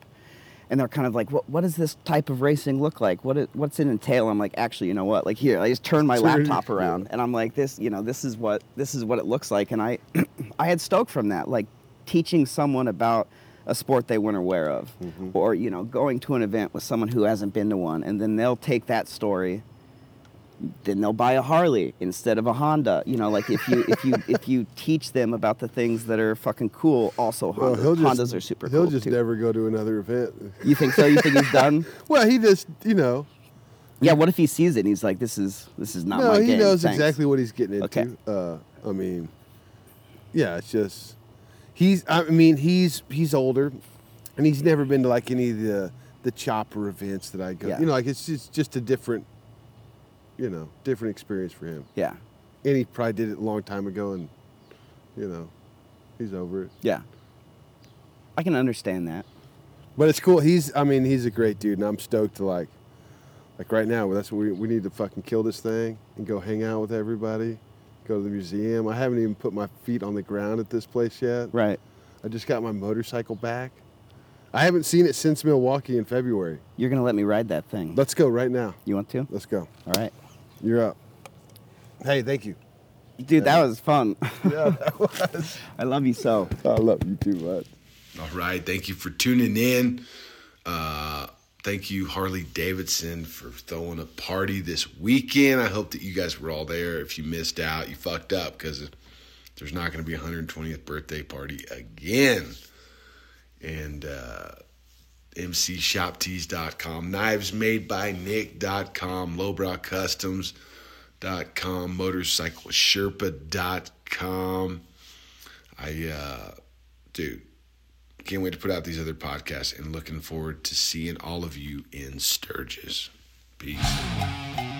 and they're kind of like, what, what does this type of racing look like? What it, what's it entail? I'm like, actually, you know what? Like here, I just turn my laptop around, and I'm like, this, you know, this is what this is what it looks like, and I, I had stoked from that, like teaching someone about a sport they weren't aware of, or you know, going to an event with someone who hasn't been to one, and then they'll take that story. Then they'll buy a Harley instead of a Honda. You know, like if you if you if you teach them about the things that are fucking cool. Also, Well, Honda, he'll just, Hondas are super cool, He'll cool just too. never go to another event. You think so? You think he's done? Well, he just you know. Yeah. What if he sees it and he's like, "This is this is not no, my he game." knows Thanks." exactly what he's getting into. Okay. Uh, I mean, yeah, it's just he's. I mean, he's he's older, and he's never been to like any of the the chopper events that I go. Yeah. You know, like it's just just a different, you know, different experience for him. Yeah. And he probably did it a long time ago, and you know, he's over it. Yeah. I can understand that. But it's cool. He's. I mean, he's a great dude, and I'm stoked to like. Like right now, that's what we we need to fucking kill this thing and go hang out with everybody. Go to the museum. I haven't even put my feet on the ground at this place yet. Right. I just got my motorcycle back. I haven't seen it since Milwaukee in February. You're gonna let me ride that thing. Let's go right now. You want to? Let's go. All right. You're up. Hey, thank you. Dude, that was fun. Yeah, that was. I love you so. I love you too much. All right. Thank you for tuning in. Uh, thank you, Harley Davidson, for throwing a party this weekend. I hope that you guys were all there. If you missed out, you fucked up because there's not going to be a 120th birthday party again. And uh, MCShopTees.com, Knives Made by Nick.com, Lowbrow Customs.com, MotorcycleSherpa.com. I, uh, dude, can't wait to put out these other podcasts and looking forward to seeing all of you in Sturgis. Peace.